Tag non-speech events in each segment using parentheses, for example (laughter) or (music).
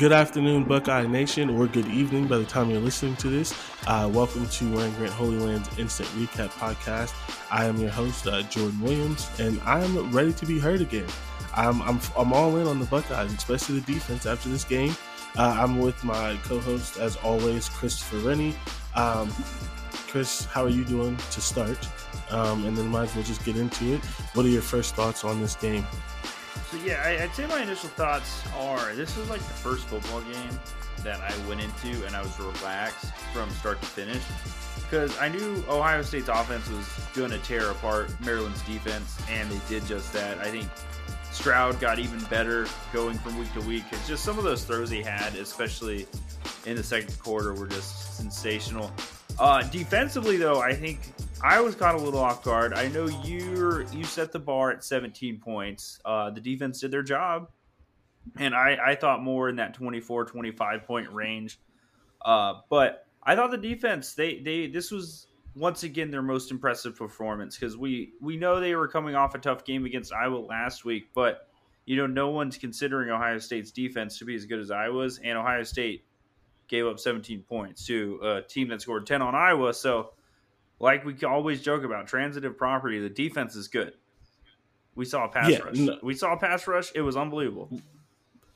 Good afternoon, Buckeye Nation, or good evening by the time you're listening to this. Uh, welcome to Grant Holy Land's Instant Recap Podcast. I am your host, uh, Jordan Williams, and I am ready to be heard again. I'm, I'm, I'm all in on the Buckeyes, especially the defense after this game. Uh, I'm with my co host, as always, Christopher Rennie. Um, Chris, how are you doing to start? Um, and then might as well just get into it. What are your first thoughts on this game? So yeah, I, I'd say my initial thoughts are this was like the first football game that I went into and I was relaxed from start to finish because I knew Ohio State's offense was going to tear apart Maryland's defense, and they did just that. I think Stroud got even better going from week to week. It's just some of those throws he had, especially in the second quarter, were just sensational. Uh, defensively, though, I think I was caught a little off guard. I know you you set the bar at 17 points. Uh, the defense did their job, and I, I thought more in that 24, 25 point range. Uh, but I thought the defense they they this was once again their most impressive performance because we we know they were coming off a tough game against Iowa last week, but you know no one's considering Ohio State's defense to be as good as Iowa's, and Ohio State gave up 17 points to a team that scored 10 on Iowa. So, like we always joke about transitive property, the defense is good. We saw a pass Yeah, rush. no- We saw a pass rush. It was unbelievable.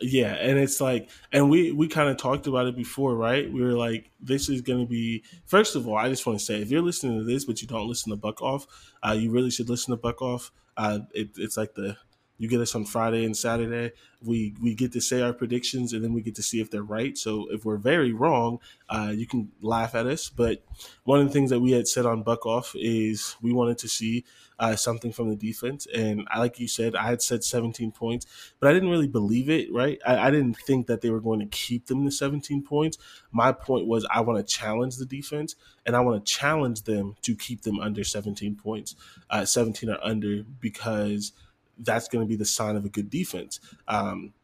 Yeah, and it's like, and we we kind of talked about it before, right? We were like, this is going to be. First of all, I just want to say, if you're listening to this, but you don't listen to Buck Off, uh, you really should listen to Buck Off. Uh, it, it's like the you get us on Friday and Saturday. We we get to say our predictions, and then we get to see if they're right. So if we're very wrong, uh, you can laugh at us. But one of the things that we had said on Buck Off is we wanted to see uh, something from the defense, and I, like you said, I had said 17 points, but I didn't really believe it. Right? I, I didn't think that they were going to keep them to 17 points. My point was I want to challenge the defense, and I want to challenge them to keep them under 17 points, uh, 17 or under, because that's going to be the sign of a good defense. Um,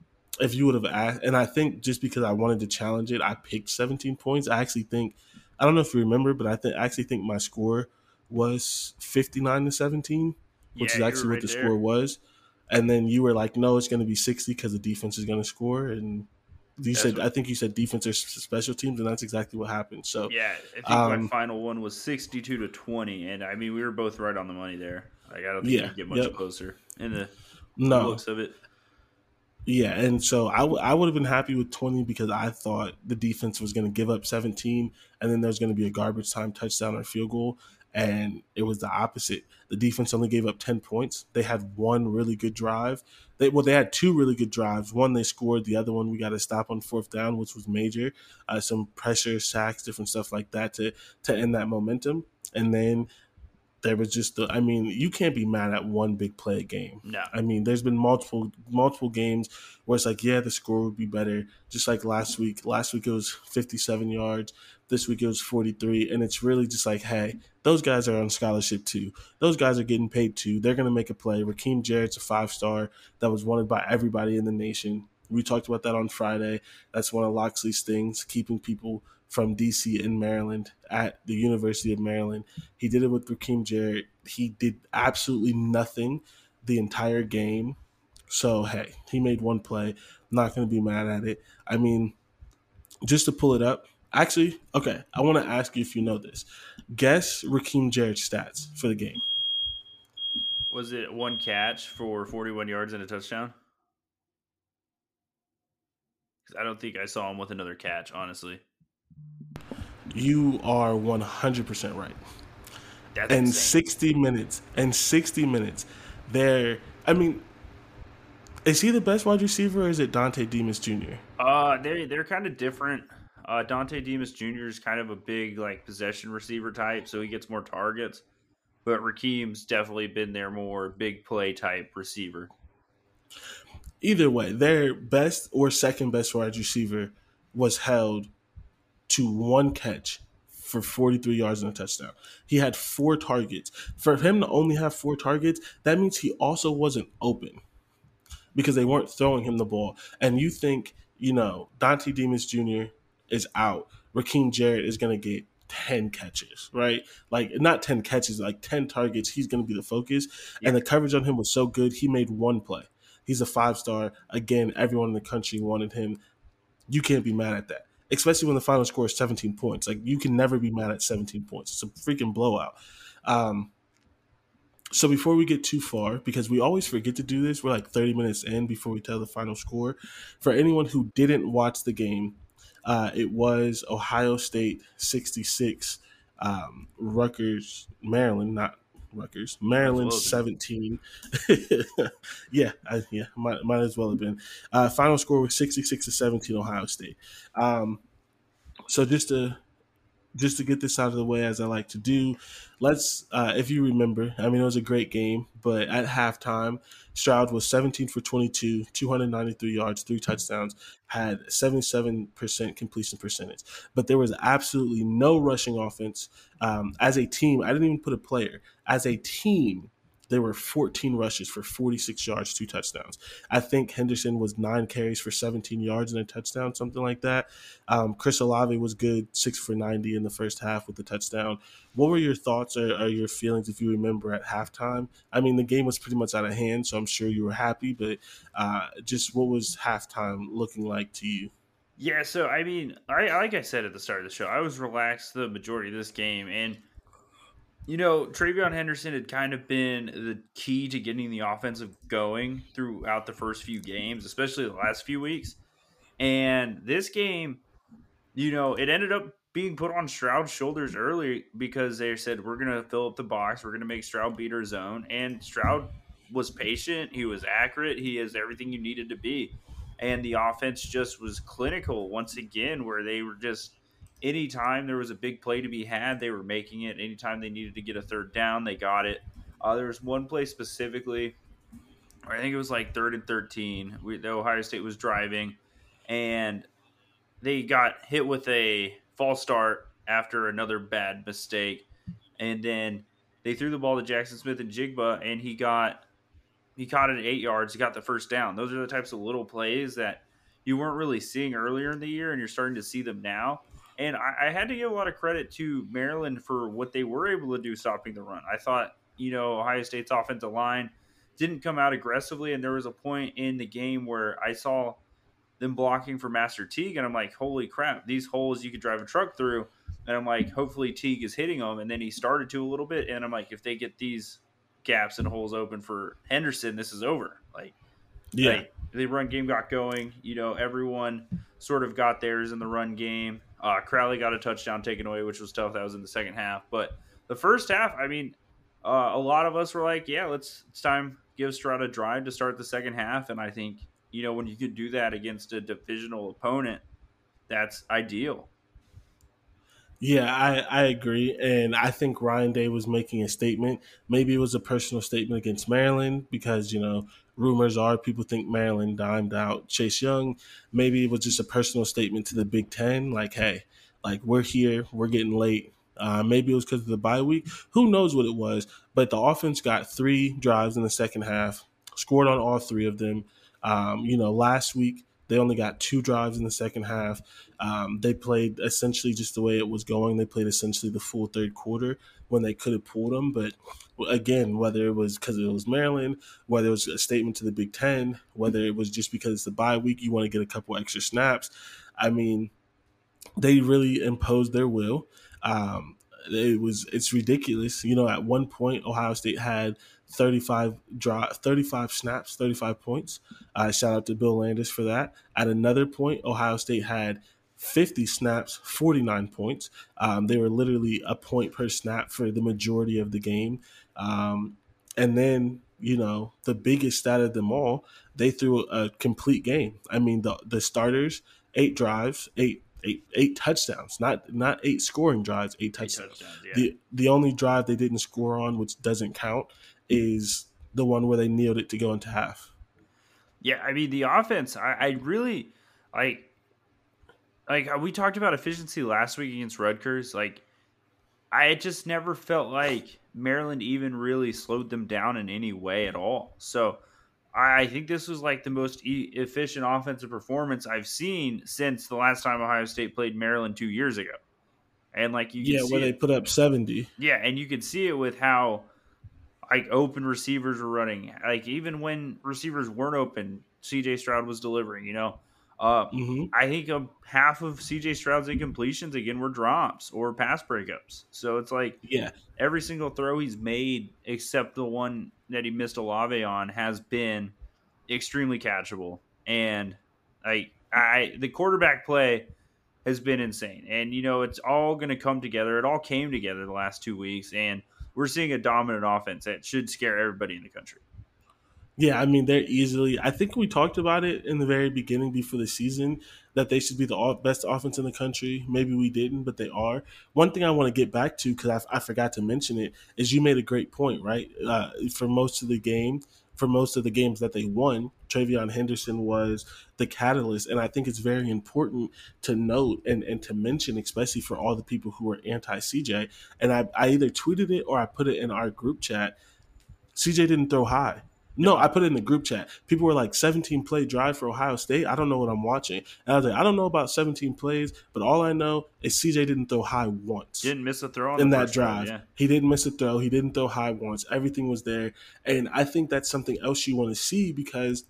if you would have asked, and I think just because I wanted to challenge it, I picked 17 points. I actually think, I don't know if you remember, but I think I actually think my score was 59 to 17, which Yeah, is actually were what the there. score was. And then you were like, no, it's going to be 60 because the defense is going to score. And you That's said, I think you said defense or special teams, and that's exactly what happened. So Yeah, I think Um, my final one was 62 to 20, and I mean we were both right on the money there. Like I don't think Yeah, you get much yep. closer in the no, looks of it. Yeah, and so I, w- I would have been happy with 20 because I thought the defense was going to give up 17 and then there's going to be a garbage time touchdown or field goal. and it was the opposite. The defense only gave up 10 points. They had one really good drive. They well, they had two really good drives. One they scored, the other one we got to stop on fourth down, which was major. Uh, some pressure, sacks, different stuff like that to to end that momentum. And then there was just the I mean, you can't be mad at one big play game. No. I mean, there's been multiple multiple games where it's like, yeah, the score would be better. Just like last week. Last week it was 57 yards. This week it was 43. And it's really just like, hey, those guys are on scholarship too. Those guys are getting paid too. They're gonna make a play. Rakim Jarrett's a five star that was wanted by everybody in the nation. We talked about that on Friday. That's one of Locksley's things, keeping people from DC in Maryland at the University of Maryland. He did it with Rakim Jarrett. He did absolutely nothing the entire game. So hey, he made one play. I'm not gonna be mad at it. I mean, just to pull it up. Actually, okay, I want to ask you if you know this. Guess Rakim Jarrett's stats for the game. Was it one catch for 41 yards and a touchdown? I don't think I saw him with another catch, honestly. You are 100% right. That's and insane. 60 minutes, and 60 minutes, there, I mean, is he the best wide receiver or is it Dontay Demus Jr.? Uh, they're they're kind of different. Uh, Dontay Demus Jr. is kind of a big like possession receiver type, so he gets more targets. But Rakim's definitely been their more big play type receiver. Either way, their best or second best wide receiver was held to one catch for 43 yards and a touchdown. He had four targets. For him to only have four targets, that means he also wasn't open because they weren't throwing him the ball. And you think, you know, Dontay Demus Jr. is out. Rakim Jarrett is going to get 10 catches, right? Like, not 10 catches, like 10 targets. He's going to be the focus. And the coverage on him was so good, he made one play. He's a five star. Again, everyone in the country wanted him. You can't be mad at that especially when the final score is 17 points. Like you can never be mad at 17 points. It's a freaking blowout. Um, so before we get too far, because we always forget to do this, we're like 30 minutes in before we tell the final score. For anyone who didn't watch the game, uh, it was Ohio State 66, um, Rutgers, Maryland, not Rutgers, Maryland 17. (laughs) yeah, I, yeah, might, might as well have been. Uh, final score was 66 to 17, Ohio State. Um, so just to just to get this out of the way, as I like to do, let's, uh, if you remember, I mean, it was a great game, but at halftime, Stroud was 17 for 22, 293 yards, three touchdowns, had 77% completion percentage. But there was absolutely no rushing offense. Um, as a team, I didn't even put a player. As a team, there were 14 rushes for 46 yards, two touchdowns. I think Henderson was nine carries for 17 yards and a touchdown, something like that. Um, Chris Olave was good, six for 90 in the first half with the touchdown. What were your thoughts or, or, your feelings if you remember at halftime? I mean, the game was pretty much out of hand, so I'm sure you were happy, but uh, just what was halftime looking like to you? Yeah, so I mean, I like I said at the start of the show, I was relaxed the majority of this game, and you know, TreVeyon Henderson had kind of been the key to getting the offensive going throughout the first few games, especially the last few weeks. And this game, you know, it ended up being put on Stroud's shoulders early because they said, we're going to fill up the box. We're going to make Stroud beat our zone. And Stroud was patient. He was accurate. He is everything you needed to be. And the offense just was clinical once again, where they were just anytime there was a big play to be had, they were making it. Anytime they needed to get a third down, they got it. Uh, there was one play specifically, I think it was like third and 13. We, the Ohio State was driving, and they got hit with a false start after another bad mistake. And then they threw the ball to Jaxon Smith-Njigba, and he got he caught it at eight yards. He got the first down. Those are the types of little plays that you weren't really seeing earlier in the year, and you're starting to see them now. And I, I, had to give a lot of credit to Maryland for what they were able to do stopping the run. I thought, you know, Ohio State's offensive line didn't come out aggressively, and there was a point in the game where I saw them blocking for Master Teague, and I'm like, holy crap, these holes you could drive a truck through. And I'm like, hopefully Teague is hitting them. And then he started to a little bit, and I'm like, if they get these gaps and holes open for Henderson, this is over. Like, yeah. Like, the run game got going. You know, everyone sort of got theirs in the run game. Uh, Crowley got a touchdown taken away, which was tough. That was in the second half. But the first half, I mean, uh, a lot of us were like, yeah, let's it's time give Stroud a drive to start the second half, and I think you know when you could do that against a divisional opponent, that's ideal. Yeah, I, I agree. And I think Ryan Day was making a statement. Maybe it was a personal statement against Maryland because, you know, rumors are people think Maryland dimed out Chase Young. Maybe it was just a personal statement to the Big Ten, like, hey, like we're here, we're getting late. Uh, maybe it was because of the bye week. Who knows what it was? But the offense got three drives in the second half, scored on all three of them. Um, you know, last week they only got two drives in the second half. Um, they played essentially just the way it was going. They played essentially the full third quarter when they could have pulled them. But again, whether it was because it was Maryland, whether it was a statement to the Big Ten, whether it was just because it's the bye week, you want to get a couple extra snaps. I mean, they really imposed their will. Um, it was it's ridiculous. You know, at one point, Ohio State had 35 draw 35 snaps 35 points uh, shout out to bill landis for that at another point ohio state had 50 snaps 49 points um, they were literally a point per snap for the majority of the game um, and then you know the biggest stat of them all they threw a complete game i mean the, the starters eight drives eight eight eight touchdowns, not not eight scoring drives, eight touchdowns. Eight touchdowns yeah. The the only drive they didn't score on, which doesn't count, is the one where they kneeled it to go into half. Yeah, I mean the offense. I, I really like. Like uh, we talked about efficiency last week against Rutgers. Like, I just never felt like Maryland even really slowed them down in any way at all. So, I think this was like the most e- efficient offensive performance I've seen since the last time Ohio State played Maryland two years ago. And like you, yeah, where it, they put up seventy. Yeah, and you could see it with how like open receivers were running. Like even when receivers weren't open, CJ Stroud was delivering. You know, uh, mm-hmm. I think a, half of CJ Stroud's incompletions again were drops or pass breakups. So it's like yeah, every single throw he's made except the one that he missed Olave on has been extremely catchable. And I, I the quarterback play has been insane. And you know, it's all going to come together. It all came together the last two weeks, and we're seeing a dominant offense that should scare everybody in the country. Yeah, I mean they're easily. I think we talked about it in the very beginning before the season that they should be the best offense in the country. Maybe we didn't, but they are. One thing I want to get back to because I, I, forgot to mention it is you made a great point, right? Uh, for most of the game, for most of the games that they won, TreVeyon Henderson was the catalyst, and I think it's very important to note and, and to mention, especially for all the people who are anti CJ. And I, I either tweeted it or I put it in our group chat. CJ didn't throw high. No, I put it in the group chat. People were like 17 play drive for Ohio State. I don't know what I'm watching. And I was like, I don't know about 17 plays, but all I know is CJ didn't throw high once. Didn't miss a throw in that drive. Yeah. He didn't miss a throw. He didn't throw high once. Everything was there. And I think that's something else you want to see because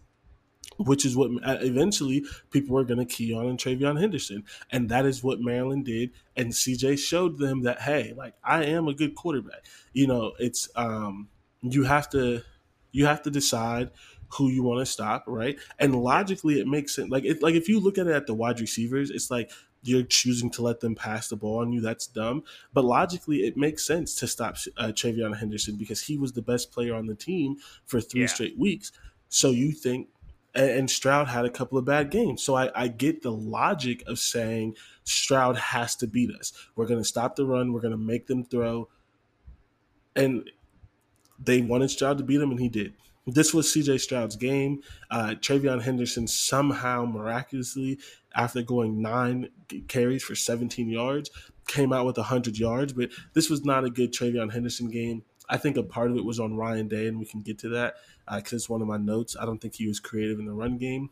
which is what uh, eventually people are going to key on in TreVeyon Henderson. And that is what Maryland did. And CJ showed them that, hey, like I am a good quarterback. You know, it's, um, you have to you have to decide who you want to stop, right? And logically, it makes sense. Like, it, like if you look at it at the wide receivers, it's like you're choosing to let them pass the ball on you. That's dumb. But logically, it makes sense to stop uh, TreVeyon Henderson because he was the best player on the team for three yeah. straight weeks. So you think, and, and, Stroud had a couple of bad games. So I, I get the logic of saying Stroud has to beat us. We're going to stop the run. We're going to make them throw. And they wanted Stroud to beat him, and he did. This was CJ Stroud's game. Uh, TreVeyon Henderson somehow miraculously, after going nine carries for 17 yards, came out with 100 yards. But this was not a good TreVeyon Henderson game. I think a part of it was on Ryan Day, and we can get to that because uh, it's one of my notes. I don't think he was creative in the run game.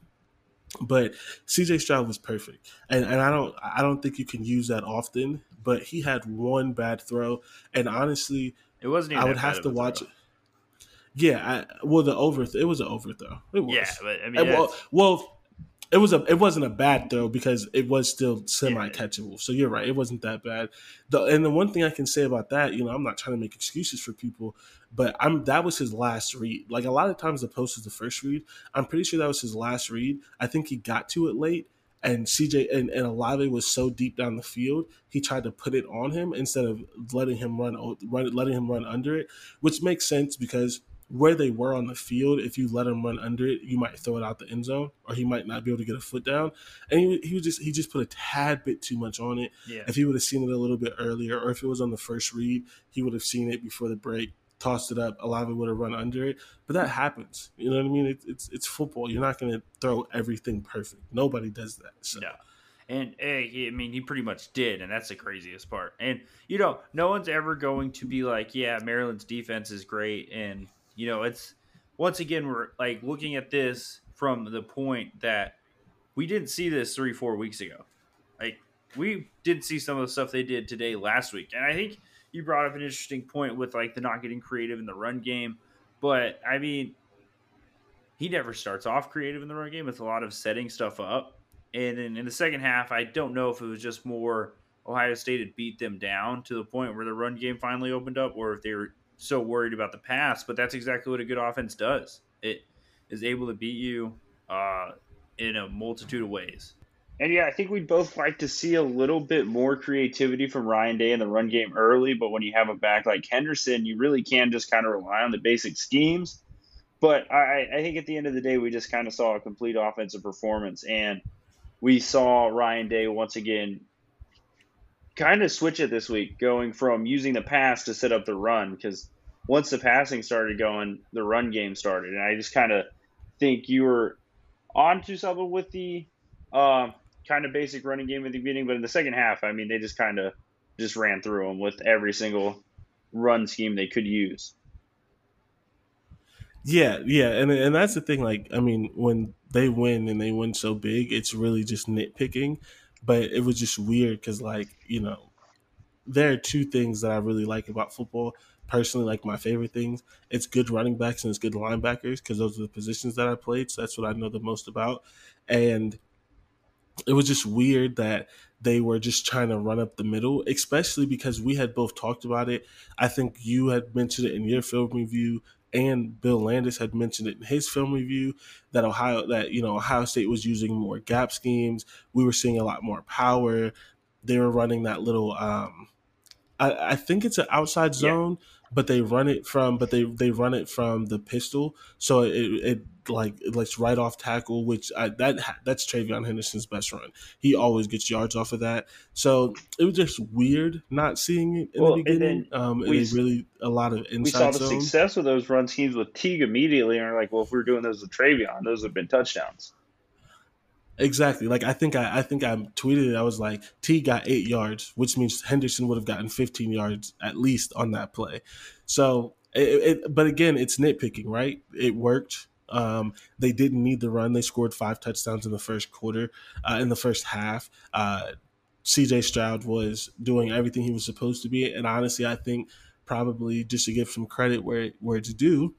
But CJ Stroud was perfect, and and I don't I don't think you can use that often. But he had one bad throw, and honestly, it wasn't. I would have to watch it. Yeah, I, well, the over it was an overthrow. It was. Yeah, but I mean, well, well, it was a it wasn't a bad throw because it was still semi catchable. Yeah. So you're right, it wasn't that bad. The, and the one thing I can say about that, you know, I'm not trying to make excuses for people, but I'm that was his last read. Like a lot of times the post is the first read. I'm pretty sure that was his last read. I think he got to it late, and CJ and, and Olave was so deep down the field, he tried to put it on him instead of letting him run, run letting him run under it, which makes sense because where they were on the field, if you let him run under it, you might throw it out the end zone, or he might not be able to get a foot down. And he, he just he just put a tad bit too much on it. Yeah. If he would have seen it a little bit earlier, or if it was on the first read, he would have seen it before the break, tossed it up. Olave would have run under it. But that happens. You know what I mean? It, it's it's football. You're not going to throw everything perfect. Nobody does that. So. No. And hey, I mean, he pretty much did, and that's the craziest part. And you know, no one's ever going to be like, "Yeah, Maryland's defense is great," and you know, it's once again we're like looking at this from the point that we didn't see this three, four weeks ago. Like we did see some of the stuff they did today last week, and I think you brought up an interesting point with like the not getting creative in the run game. But I mean, he never starts off creative in the run game. It's a lot of setting stuff up. And in, in the second half, I don't know if it was just more Ohio State had beat them down to the point where the run game finally opened up, or if they were so worried about the pass. But that's exactly what a good offense does. It is able to beat you uh, in a multitude of ways. And yeah, I think we'd both like to see a little bit more creativity from Ryan Day in the run game early. But when you have a back like Henderson, you really can just kind of rely on the basic schemes. But I, I think at the end of the day, we just kind of saw a complete offensive performance. And we saw Ryan Day once again kind of switch it this week, going from using the pass to set up the run. Because once the passing started going, the run game started. And I just kind of think you were onto something with the uh, kind of basic running game at the beginning, but in the second half, I mean, they just kind of just ran through them with every single run scheme they could use. Yeah, yeah, and and that's the thing. Like, I mean, when they win and they win so big, it's really just nitpicking. But it was just weird because, like, you know, there are two things that I really like about football. Personally, like my favorite things, it's good running backs and it's good linebackers because those are the positions that I played. So that's what I know the most about. And it was just weird that they were just trying to run up the middle, especially because we had both talked about it. I think you had mentioned it in your film review, and Bill Landis had mentioned it in his film review that Ohio that you know Ohio State was using more gap schemes. We were seeing a lot more power. They were running that little. Um, I, I think it's an outside zone. Yeah but they run it from but they they run it from the pistol so it, it like it likes right off tackle which I, that that's TreVeyon Henderson's best run he always gets yards off of that so it was just weird not seeing it in well, the beginning um we, really a lot of inside we saw the zone. success of those run schemes with Teague immediately and we're like well if we are doing those with TreVeyon, those have been touchdowns Exactly. Like I think I, I think I tweeted it. I was like, T got eight yards, which means Henderson would have gotten 15 yards at least on that play. So, it, it, but again, it's nitpicking, right? It worked. Um, they didn't need the run. They scored five touchdowns in the first quarter, uh, in the first half. Uh, CJ Stroud was doing everything he was supposed to be, and honestly, I think probably just to give some credit where where it's due,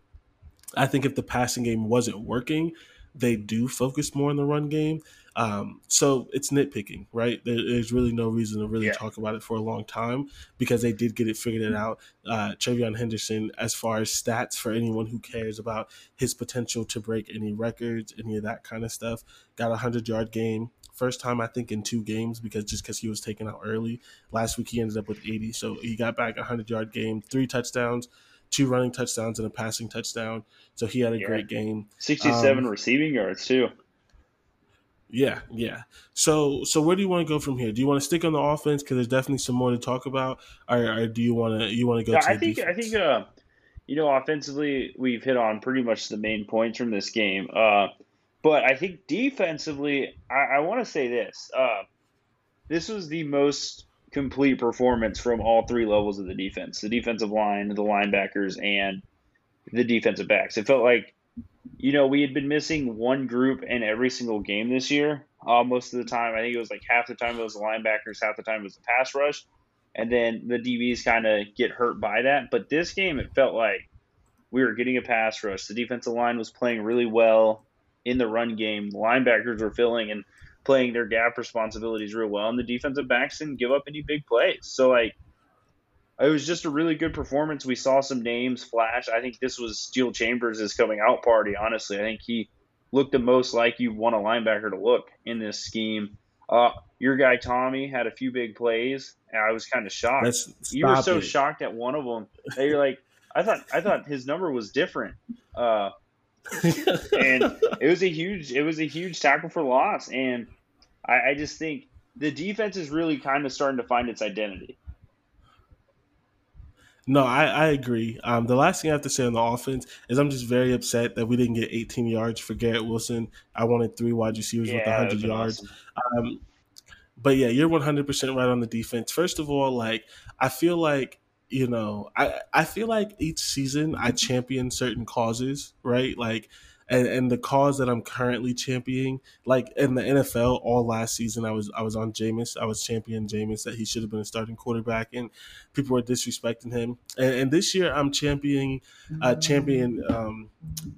I think if the passing game wasn't working, they do focus more on the run game. Um, so it's nitpicking, right? There, there's really no reason to really yeah. talk about it for a long time because they did get it figured it out. Uh, TreVeyon Henderson, as far as stats for anyone who cares about his potential to break any records, any of that kind of stuff, got a hundred yard game. First time I think in two games because just because he was taken out early. Last week he ended up with 80, so he got back a hundred yard game, three touchdowns two running touchdowns and a passing touchdown. So he had a yeah. great game. 67 um, receiving yards too. Yeah, yeah. So, so where do you want to go from here? Do you want to stick on the offense because there's definitely some more to talk about, or, or do you want to you want to go? Yeah, to I think defense? I think uh, you know, offensively we've hit on pretty much the main points from this game. Uh, but I think defensively, I, I want to say this: uh, this was the most complete performance from all three levels of the defense the defensive line, the linebackers, and the defensive backs. It felt like, you know, we had been missing one group in every single game this year. Uh, most of the time, I think it was like half the time it was the linebackers, half the time it was the pass rush. And then the DBs kind of get hurt by that. But this game, it felt like we were getting a pass rush. The defensive line was playing really well in the run game. The linebackers were filling and playing their gap responsibilities real well, and the defensive backs didn't give up any big plays. So like, it was just a really good performance. We saw some names flash. I think this was Steele Chambers' coming out party. Honestly, I think he looked the most like you want a linebacker to look in this scheme. Uh, your guy Tommy had a few big plays, and I was kind of shocked. Let's you were so it. shocked at one of them that you're like, I thought I thought his number was different. Uh, (laughs) and it was a huge it was a huge tackle for loss, and I, I just think the defense is really kind of starting to find its identity. No, I, I agree. Um, the last thing I have to say on the offense is I'm just very upset that we didn't get 18 yards for Garrett Wilson. I wanted three wide receivers Yeah, with 100 yards. awesome. Um, but yeah, you're 100% right on the defense. First of all, like I feel like you know, I I feel like each season I champion certain causes, right? Like and, and the cause that I'm currently championing, like in the NFL, all last season I was I was on Jameis, I was championing Jameis that he should have been a starting quarterback, and people were disrespecting him. And, and this year I'm championing, uh, champion um,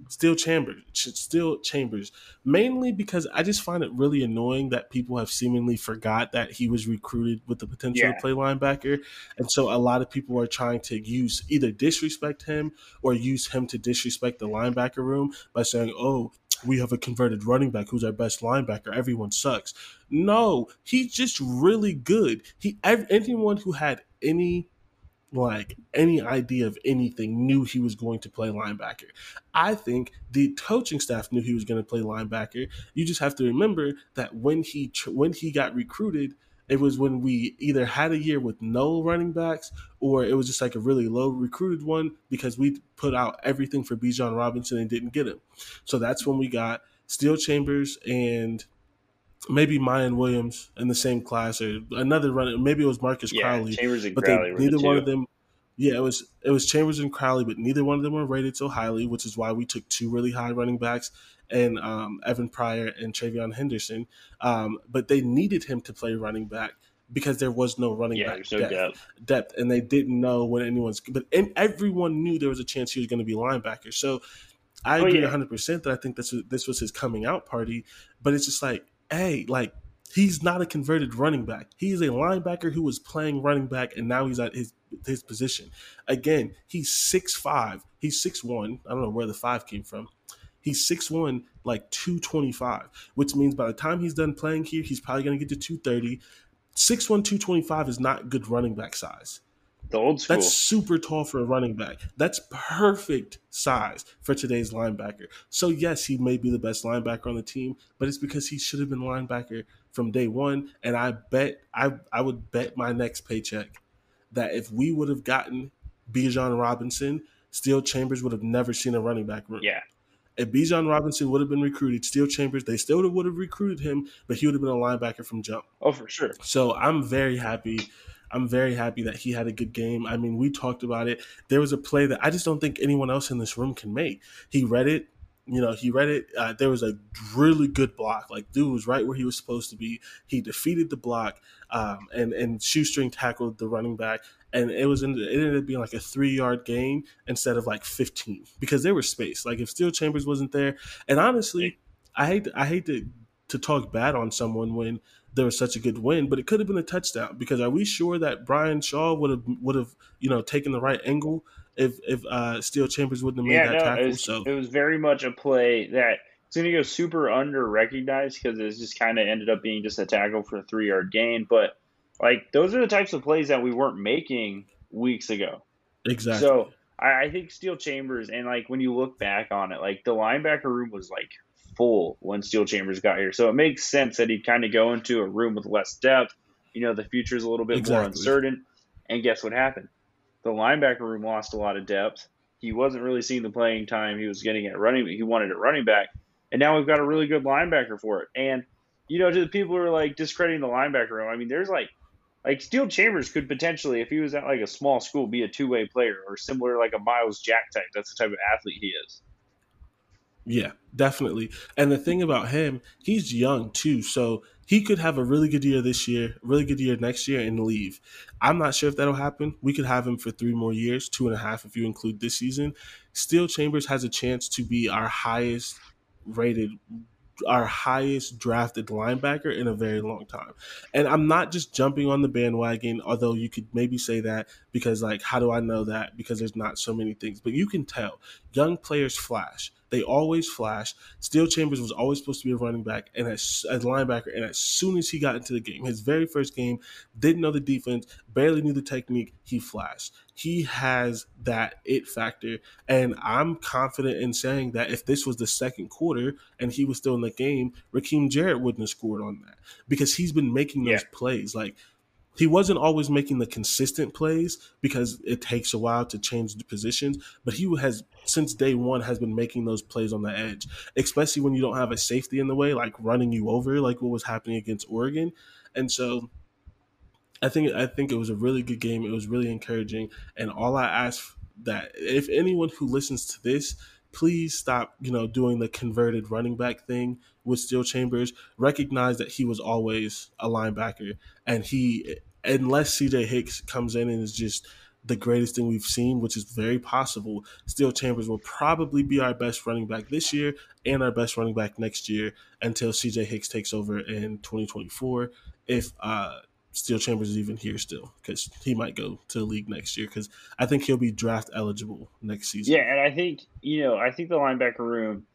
Steele Chambers, Steele Chambers, mainly because I just find it really annoying that people have seemingly forgot that he was recruited with the potential Yeah. to play linebacker, and so a lot of people are trying to use either disrespect him or use him to disrespect the linebacker room by saying, "Oh, we have a converted running back who's our best linebacker. Everyone sucks." No, he's just really good. He anyone who had any like any idea of anything knew he was going to play linebacker. I think the coaching staff knew he was going to play linebacker. You just have to remember that when he when he got recruited, it was when we either had a year with no running backs or it was just like a really low recruited one because we put out everything for Bijan Robinson and didn't get him. So that's when we got Steele Chambers and maybe Miyan Williams in the same class or another runner. Maybe it was Marcus Yeah, Crowley. Chambers and but Crowley they, were the neither one of them. Yeah, it was it was Chambers and Crowley, but neither one of them were rated so highly, which is why we took two really high running backs and um, Evan Pryor and TreVeyon Henderson. Um, but they needed him to play running back because there was no running Yeah, back no depth, depth. depth, and they didn't know when anyone's. But and everyone knew there was a chance he was going to be linebacker. So I Oh, agree yeah. 100 percent that I think this was, this was his coming out party. But it's just like, hey, like he's not a converted running back. He's a linebacker who was playing running back, and now he's at his his position. Again, he's six five. He's six one. I don't know where the five came from. He's six one, like two twenty five, which means by the time he's done playing here, he's probably going to get to two thirty. Six one, two twenty five is not good running back size. The old school. That's super tall for a running back. That's perfect size for today's linebacker. So yes, he may be the best linebacker on the team, but it's because he should have been linebacker from day one. And I bet I I would bet my next paycheck that if we would have gotten Bijan Robinson, Steele Chambers would have never seen a running back room. yeah. If Bijan Robinson would have been recruited, Steele Chambers, they still would have recruited him, but he would have been a linebacker from jump. Oh, for sure. So I'm very happy. I'm very happy that he had a good game. I mean, we talked about it. There was a play that I just don't think anyone else in this room can make. He read it. You know, he read it. Uh, there was a really good block. Like, dude was right where he was supposed to be. He defeated the block, um, and and shoestring tackled the running back, and it was in, it ended up being like a three yard gain instead of like fifteen because there was space. Like if Steele Chambers wasn't there, and honestly, I hate I hate to to talk bad on someone when there was such a good win, but it could have been a touchdown. Because are we sure that Brian Shaw would have would have you know taken the right angle if if uh, Steele Chambers wouldn't have made Yeah, that no, tackle? it was, so it was very much a play that it's going to go super under recognized because it's just kind of ended up being just a tackle for a three yard gain. But like those are the types of plays that we weren't making weeks ago. exactly. So I, I think Steele Chambers and like when you look back on it, like the linebacker room was like full when Steele Chambers got here. So it makes sense that he'd kind of go into a room with less depth. You know, the future's a little bit more uncertain. And guess what happened? The linebacker room lost a lot of depth. He wasn't really seeing the playing time he was getting at running. He wanted at running back, and now we've got a really good linebacker for it. And you know, to the people who are like discrediting the linebacker room, I mean, there's like like Steele Chambers could potentially, if he was at like a small school, be a two way player or similar like a Myles Jack type. That's the type of athlete he is. Yeah, definitely. And the thing about him, he's young too, so he could have a really good year this year, really good year next year, and leave. I'm not sure if that'll happen. We could have him for three more years, two and a half if you include this season. Steele Chambers has a chance to be our highest rated our highest drafted linebacker in a very long time. And I'm not just jumping on the bandwagon, although you could maybe say that because like how do I know that? Because there's not so many things. But you can tell young players flash. They always flash. Steele Chambers was always supposed to be a running back and as a linebacker. And as soon as he got into the game, his very first game, didn't know the defense, barely knew the technique, he flashed. He has that it factor. And I'm confident in saying that if this was the second quarter and he was still in the game, Rakim Jarrett wouldn't have scored on that because he's been making those yeah. plays. Like he wasn't always making the consistent plays because it takes a while to change the positions, but he has since day one has been making those plays on the edge, especially when you don't have a safety in the way, like running you over, like what was happening against Oregon. And so I think I think it was a really good game. It was really encouraging. And all I ask that if anyone who listens to this please stop, you know, doing the converted running back thing with Steele Chambers. Recognize that he was always a linebacker, and he, unless CJ Hicks comes in and is just the greatest thing we've seen, which is very possible, Steele Chambers will probably be our best running back this year and our best running back next year until CJ Hicks takes over in 2024. If uh, Steele Chambers is even here still because he might go to the league next year because I think he'll be draft eligible next season. Yeah, and I think you know I think the linebacker room.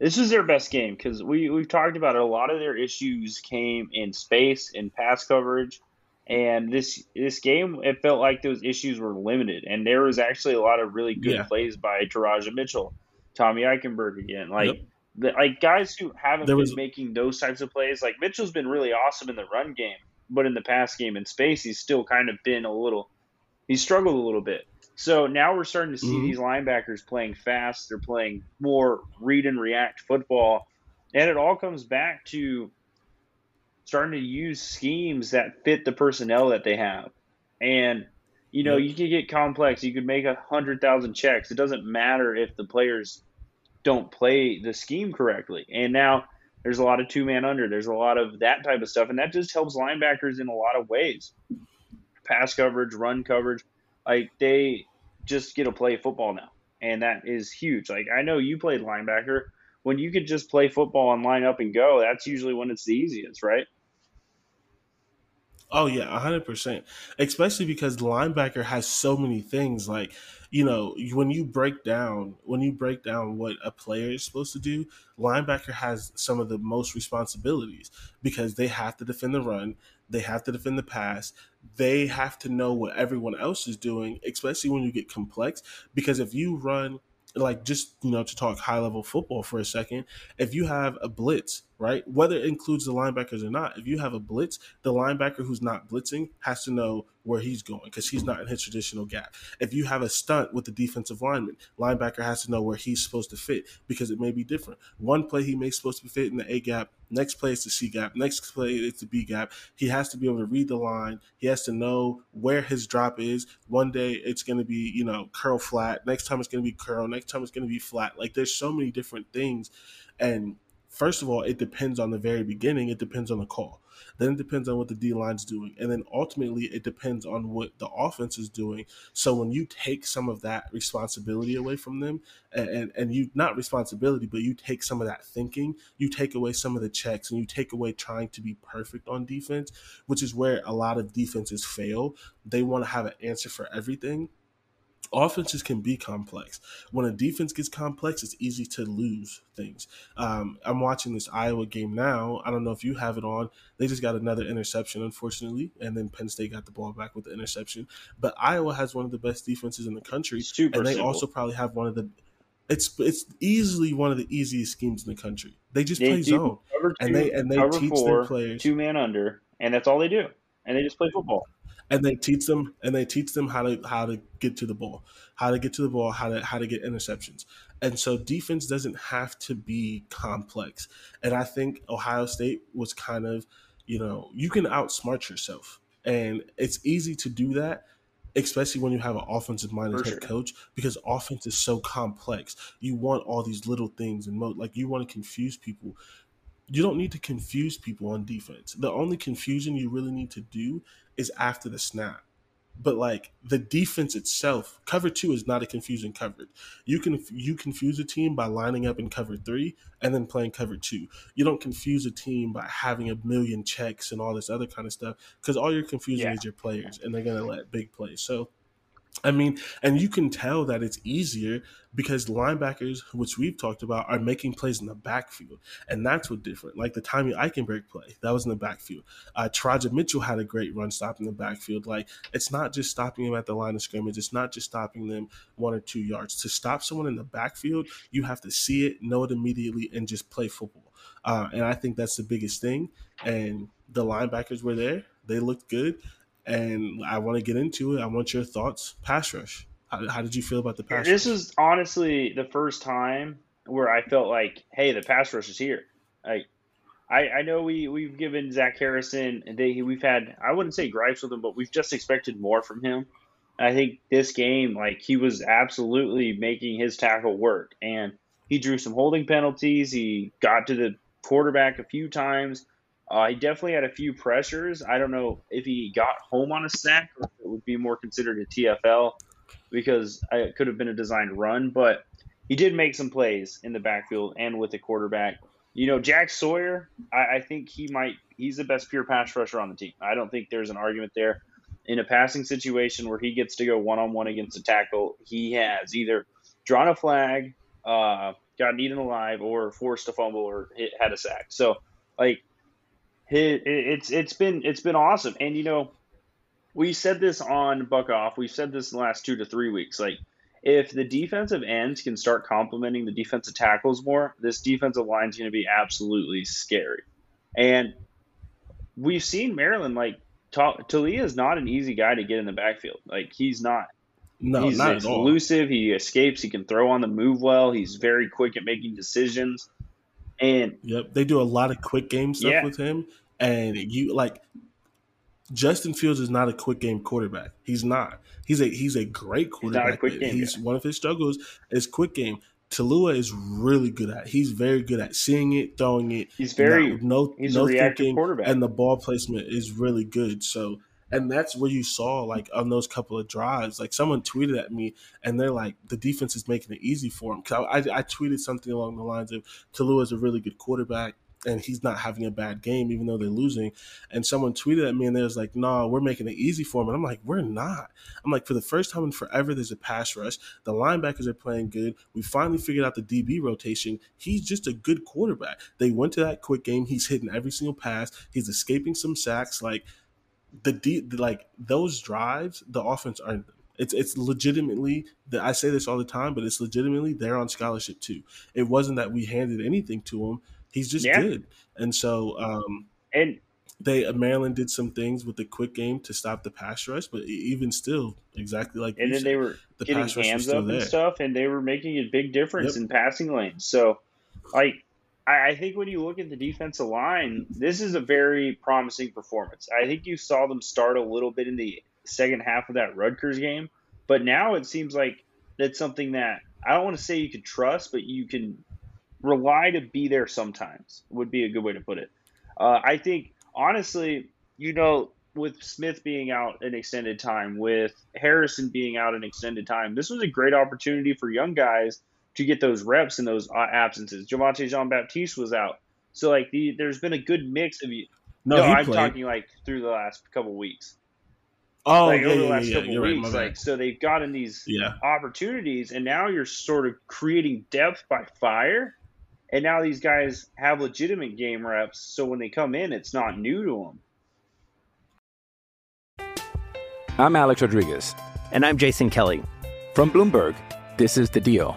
This is their best game because we we've talked about it. A lot of their issues came in space and pass coverage, and this this game it felt like those issues were limited, and there was actually a lot of really good yeah. plays by Teradja Mitchell, Tommy Eichenberg again, like. Yep. The, like guys who haven't there been was, making those types of plays, like Mitchell's been really awesome in the run game, but in the pass game in space, he's still kind of been a little, he struggled a little bit. So now we're starting to see mm-hmm. these linebackers playing fast. They're playing more read and react football. And it all comes back to starting to use schemes that fit the personnel that they have. And, you know, you can get complex. You could make a hundred thousand checks. It doesn't matter if the players don't play the scheme correctly. And now there's a lot of two man under. There's a lot of that type of stuff, and that just helps linebackers in a lot of ways. Pass coverage, run coverage, like they just get to play football now, and that is huge. Like I know you played linebacker. When you could just play football and line up and go, that's usually when it's the easiest, right? Oh yeah, hundred percent. Especially because linebacker has so many things. Like, you know, when you break down when you break down what a player is supposed to do, linebacker has some of the most responsibilities because they have to defend the run, they have to defend the pass, they have to know what everyone else is doing, especially when you get complex. Because if you run like just you know to talk high level football for a second if you have a blitz right? Whether it includes the linebackers or not if you have a blitz the linebacker who's not blitzing has to know where he's going because he's not in his traditional gap. If you have a stunt with the defensive lineman linebacker has to know where he's supposed to fit because it may be different. One play he may supposed to fit in the a gap next play is the c gap next play is the b gap. He has to be able to read the line. He has to know where his drop is. One day it's going to be you know curl flat. Next time it's going to be curl. Next time it's going to be flat. Like there's so many different things. And first of all, it depends on the very beginning. It depends on the call. Then it depends on what the D line's doing. And then ultimately, it depends on what the offense is doing. So when you take some of that responsibility away from them, and, and, and you, not responsibility, but you take some of that thinking, you take away some of the checks, and you take away trying to be perfect on defense, which is where a lot of defenses fail. They want to have an answer for everything offenses can be complex. When a defense gets complex, it's easy to lose things. Um, I'm watching this Iowa game now. I don't know if you have it on. They just got another interception, unfortunately, and then Penn State got the ball back with the interception. But Iowa has one of the best defenses in the country, Super and they simple. also probably have one of the. It's it's easily one of the easiest schemes in the country. They just they play zone, two, and they and they teach four, their players two man under, and that's all they do, and they just play football and they teach them and they teach them how to how to get to the ball, how to get to the ball, how to how to get interceptions. And so defense doesn't have to be complex. And I think Ohio State was kind of, you know, you can outsmart yourself. And it's easy to do that, especially when you have an offensive minded head coach, because offense is so complex. You want all these little things and mo- like you want to confuse people you don't need to confuse people on defense. The only confusion you really need to do is after the snap. But like the defense itself, cover two is not a confusing coverage. You can you confuse a team by lining up in cover three and then playing cover two. You don't confuse a team by having a million checks and all this other kind of stuff because all you're confusing yeah. is your players and they're gonna let big plays. So I mean, and you can tell that it's easier because linebackers, which we've talked about, are making plays in the backfield, and that's what different. Like the Tommy Eichenberg play, that was in the backfield. Uh, Teradja Mitchell had a great run stop in the backfield. Like it's not just stopping them at the line of scrimmage, it's not just stopping them one or two yards. To stop someone in the backfield, you have to see it, know it immediately, and just play football. Uh, and I think that's the biggest thing. And the linebackers were there; they looked good and I want to get into it. I want your thoughts. Pass rush. How, how did you feel about the pass? This rush? is honestly the first time where I felt like, hey, the pass rush is here. Like, I, I know we we've given Zach Harrison and they we've had I wouldn't say gripes with him, but we've just expected more from him. I think this game, like he was absolutely making his tackle work, and he drew some holding penalties. He got to the quarterback a few times. Uh, he definitely had a few pressures. I don't know if he got home on a sack or if it would be more considered a TFL because it could have been a designed run, but he did make some plays in the backfield and with the quarterback. You know, Jack Sawyer, I, I think he might, he's the best pure pass rusher on the team. I don't think there's an argument there. In a passing situation where he gets to go one on one against a tackle, he has either drawn a flag, uh, got eaten alive, or forced a fumble or hit, had a sack. So, like, it's it's been it's been awesome. And you know, we said this on Buck Off. We've said this in the last two to three weeks. Like, if the defensive ends can start complementing the defensive tackles more, this defensive line is going to be absolutely scary. And we've seen Maryland like Taulia is not an easy guy to get in the backfield. Like he's not. No, he's not at all. elusive. He escapes. He can throw on the move well. He's very quick at making decisions. And yep, they do a lot of quick game stuff Yeah. with him. And you like Justin Fields is not a quick game quarterback. He's not. He's a he's a great not a quarterback. quick game he's one of his struggles is quick game. Taulia is really good at. it. He's very good at seeing it, throwing it. He's very- no, no, he's no thinking, quarterback. and the ball placement is really good. So, and that's where you saw like on those couple of drives, like someone tweeted at me, and they're like, the defense is making it easy for him. Cause I, I tweeted something along the lines of Taulia is a really good quarterback. And he's not having a bad game, even though they're losing. And someone tweeted at me, and they was like, "No, we're making it easy for him." And I'm like, "We're not." I'm like, for the first time in forever, there's a pass rush. The linebackers are playing good. We finally figured out the DB rotation. He's just a good quarterback. They went to that quick game. He's hitting every single pass. He's escaping some sacks. Like the D, like those drives, the offense earned them. It's it's legitimately. The, I say this all the time, but it's legitimately they're on scholarship too. It wasn't that we handed anything to him. He's just Yeah. good, and so um, and they Maryland did some things with the quick game to stop the pass rush, but even still, exactly like and then they were the getting pass rush was hands up and there. stuff, and they were making a big difference Yep. in passing lanes. So, like, I, I think when you look at the defensive line, this is a very promising performance. I think you saw them start a little bit in the second half of that Rutgers game, but now it seems like that's something that I don't want to say you can trust, but you can rely to be there sometimes would be a good way to put it. Uh, I think honestly, you know, with Smith being out an extended time, with Harrison being out an extended time, this was a great opportunity for young guys to get those reps in those absences. Javontae Jean Baptiste was out, so like the there's been a good mix of you. No, No, I'm played. talking like through the last couple weeks. Oh, like yeah, over the last yeah. couple You're right, my weeks, bad. like so they've gotten these Yeah. opportunities, and now you're sort of creating depth by fire. And now these guys have legitimate game reps, so when they come in, it's not new to them. I'm Alex Rodriguez. And I'm Jason Kelly. From Bloomberg, this is The Deal.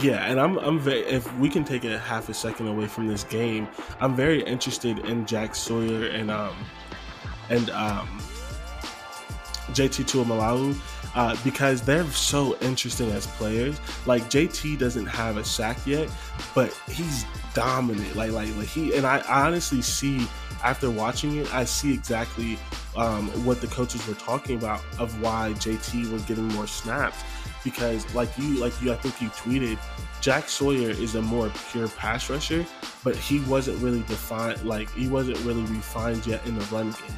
Yeah, and I'm I'm very if we can take a half a second away from this game, I'm very interested in Jack Sawyer and um and um JT Tuimoloau uh, because they're so interesting as players. Like JT doesn't have a sack yet, but he's dominant. Like like like he and I honestly see after watching it, I see exactly um, what the coaches were talking about of why JT was getting more snaps because like you like you I think you tweeted Jack Sawyer is a more pure pass rusher, but he wasn't really defined like he wasn't really refined yet in the run game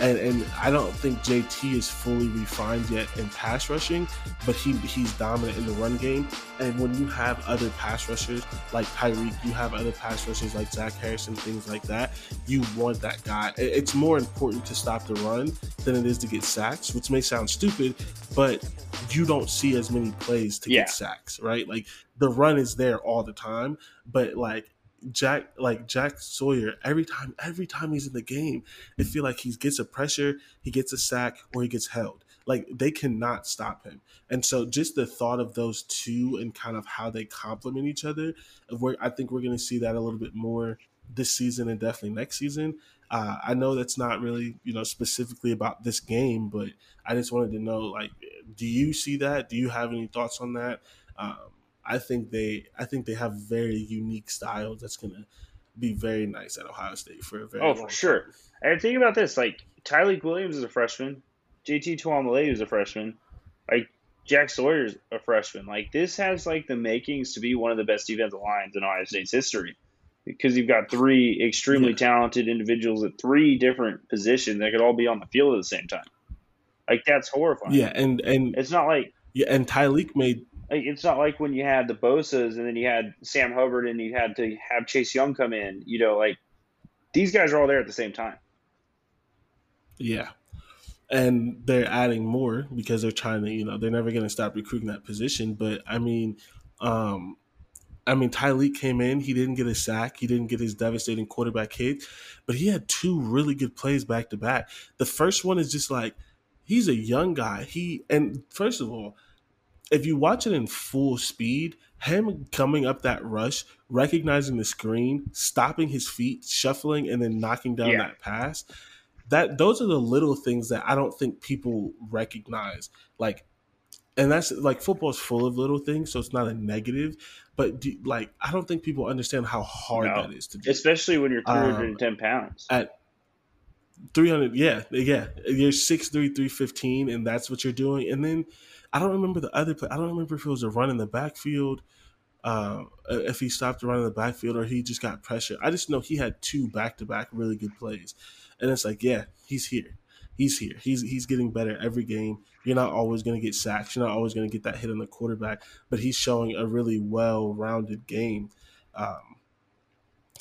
and and I don't think JT is fully refined yet in pass rushing, but he he's dominant in the run game. And when you have other pass rushers like Tyleik, you have other pass rushers like Zach Harrison, things like that. You want that guy. It's more important to stop the run than it is to get sacks, which may sound stupid, but you don't see as many plays to Yeah. get sacks, right? Like the run is there all the time, but like Jack like Jack Sawyer every time every time he's in the game, it feel like he gets a pressure, he gets a sack, or he gets held. Like they cannot stop him. And so just the thought of those two and kind of how they complement each other, where I think we're gonna see that a little bit more this season and definitely next season. Uh, I know that's not really, you know, specifically about this game, but I just wanted to know, like, do you see that? Do you have any thoughts on that? Um, I think they I think they have very unique styles that's gonna be very nice at Ohio State for a very Oh, for sure. And think about this: like Tyleik Williams is a freshman, JT Tuimoloau is a freshman, like Jack Sawyer's a freshman. Like this has like the makings to be one of the best defensive lines in Ohio State's history, because you've got three extremely talented individuals at three different positions that could all be on the field at the same time. Like that's horrifying. Yeah, and and it's not like yeah, and Tyleik made it's not like when you had the Bosa's and then you had Sam Hubbard and you had to have Chase Young come in. You know, like these guys are all there at the same time. Yeah. And they're adding more because they're trying to, you know, they're never going to stop recruiting that position. But I mean, um, I mean, Tyleik came in. He didn't get a sack. He didn't get his devastating quarterback hit, but he had two really good plays back to back. The first one is just like he's a young guy. He and first of all, if you watch it in full speed, him coming up that rush, recognizing the screen, stopping his feet, shuffling, and then knocking down Yeah. that pass. That those are the little things that I don't think people recognize. Like, and that's like football's full of little things, so it's not a negative. But do, like, I don't think people understand how hard No. that is to do. Especially when you're Um, 310 pounds. at 300 yeah yeah you're 6'3 315 and that's what you're doing and then i don't remember the other play i don't remember if it was a run in the backfield uh, if he stopped the run in the backfield or he just got pressure. I just know he had two back-to-back really good plays. And it's like yeah he's here. He's here. He's he's getting better every game. You're not always going to get sacks. You're not always going to get that hit on the quarterback but he's showing a really well-rounded game. Um,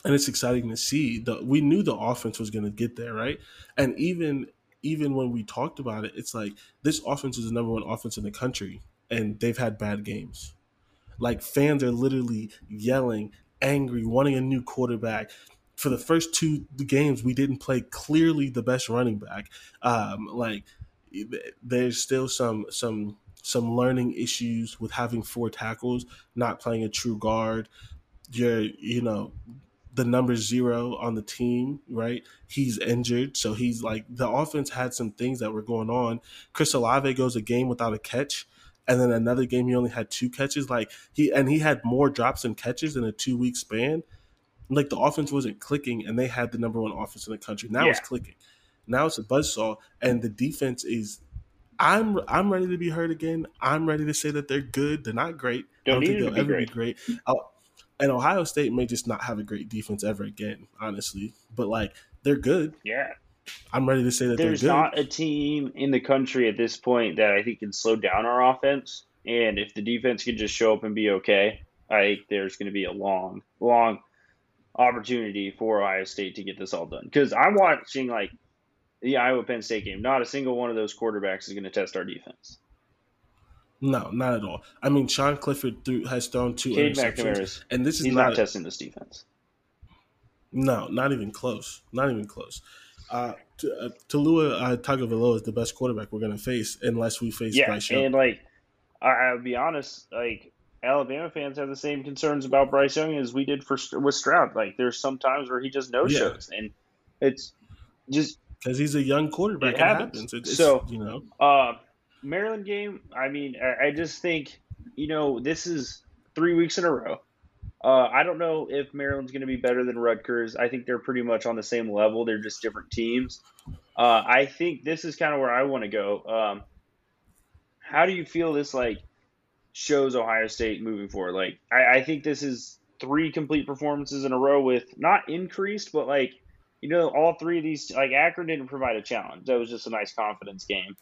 and it's exciting to see. The, we knew the offense was going to get there, right? And even even when we talked about it, it's like this offense is the number one offense in the country, and they've had bad games. Like fans are literally yelling, angry, wanting a new quarterback. For the first two games, we didn't play clearly the best running back. Um, like there's still some some some learning issues with having four tackles, not playing a true guard. You're you know the number zero on the team, right? He's injured, so he's like the offense had some things that were going on. Chris Olave goes a game without a catch, and then another game he only had two catches. Like he and he had more drops and catches in a two week span. Like the offense wasn't clicking, and they had the number one offense in the country. Now it's clicking. Now it's a buzzsaw, and the defense is. I'm I'm ready to be heard again. I'm ready to say that they're good. They're not great. I Don't don't think they'll be ever be great. Oh, and Ohio State may just not have a great defense ever again, honestly. But like they're good. Yeah. I'm ready to say that There's they're good. not a team in the country at this point that I think can slow down our offense. And if the defense can just show up and be okay, I think there's going to be a long, long opportunity for Ohio State to get this all done. Because I'm watching like the Iowa Penn State game. Not a single one of those quarterbacks is going to test our defense. No, not at all. I mean, Sean Clifford threw, has thrown two Cade interceptions, and this is he's not, not testing this defense. No, not even close. Not even close. Uh, T- uh, Taulia uh, Tagovailoa is the best quarterback we're going to face unless we face Yeah, Bryce Young. and like I, I'll be honest, like Alabama fans have the same concerns about Bryce Young as we did for with Stroud. Like there's some times where he just no shows, yeah. and it's just because he's a young quarterback. It, happens. happens. so you know, uh, Maryland game. I mean, I, just think you know this is three weeks in a row. Uh, I don't know if Maryland's going to be better than Rutgers. I think they're pretty much on the same level. They're just different teams. Uh, I think this is kind of where I want to go. Um, how do you feel this like shows Ohio State moving forward? Like, I, I think this is three complete performances in a row with not increased, but like you know, all three of these, like Akron didn't provide a challenge. That was just a nice confidence game.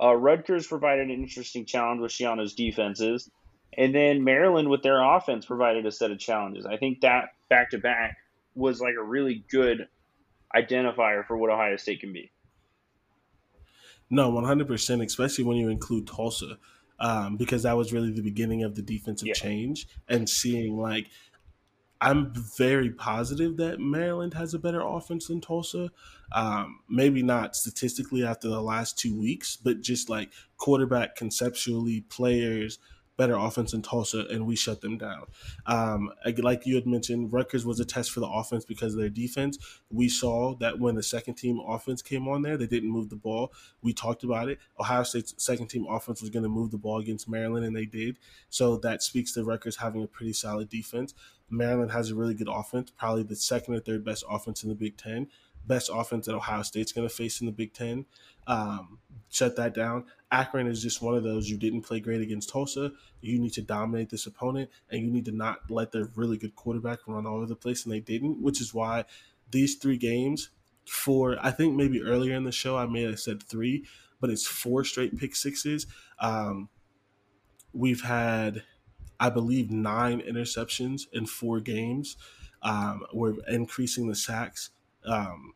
Uh, Rutgers provided an interesting challenge with Schiano's defenses. And then Maryland, with their offense, provided a set of challenges. I think that back to back was like a really good identifier for what Ohio State can be. No, 100%, especially when you include Tulsa, um, because that was really the beginning of the defensive yeah. change and seeing like – I'm very positive that Maryland has a better offense than Tulsa. Um, maybe not statistically after the last two weeks, but just like quarterback conceptually, players, better offense than Tulsa, and we shut them down. Um, like you had mentioned, Rutgers was a test for the offense because of their defense. We saw that when the second team offense came on there, they didn't move the ball. We talked about it. Ohio State's second team offense was going to move the ball against Maryland, and they did. So that speaks to Rutgers having a pretty solid defense. Maryland has a really good offense, probably the second or third best offense in the Big Ten. Best offense that Ohio State's going to face in the Big Ten. Um, shut that down. Akron is just one of those. You didn't play great against Tulsa. You need to dominate this opponent, and you need to not let their really good quarterback run all over the place, and they didn't, which is why these three games, for I think maybe earlier in the show I may have said three, but it's four straight pick sixes. Um, we've had I believe, nine interceptions in four games. Um, we're increasing the sacks. Um,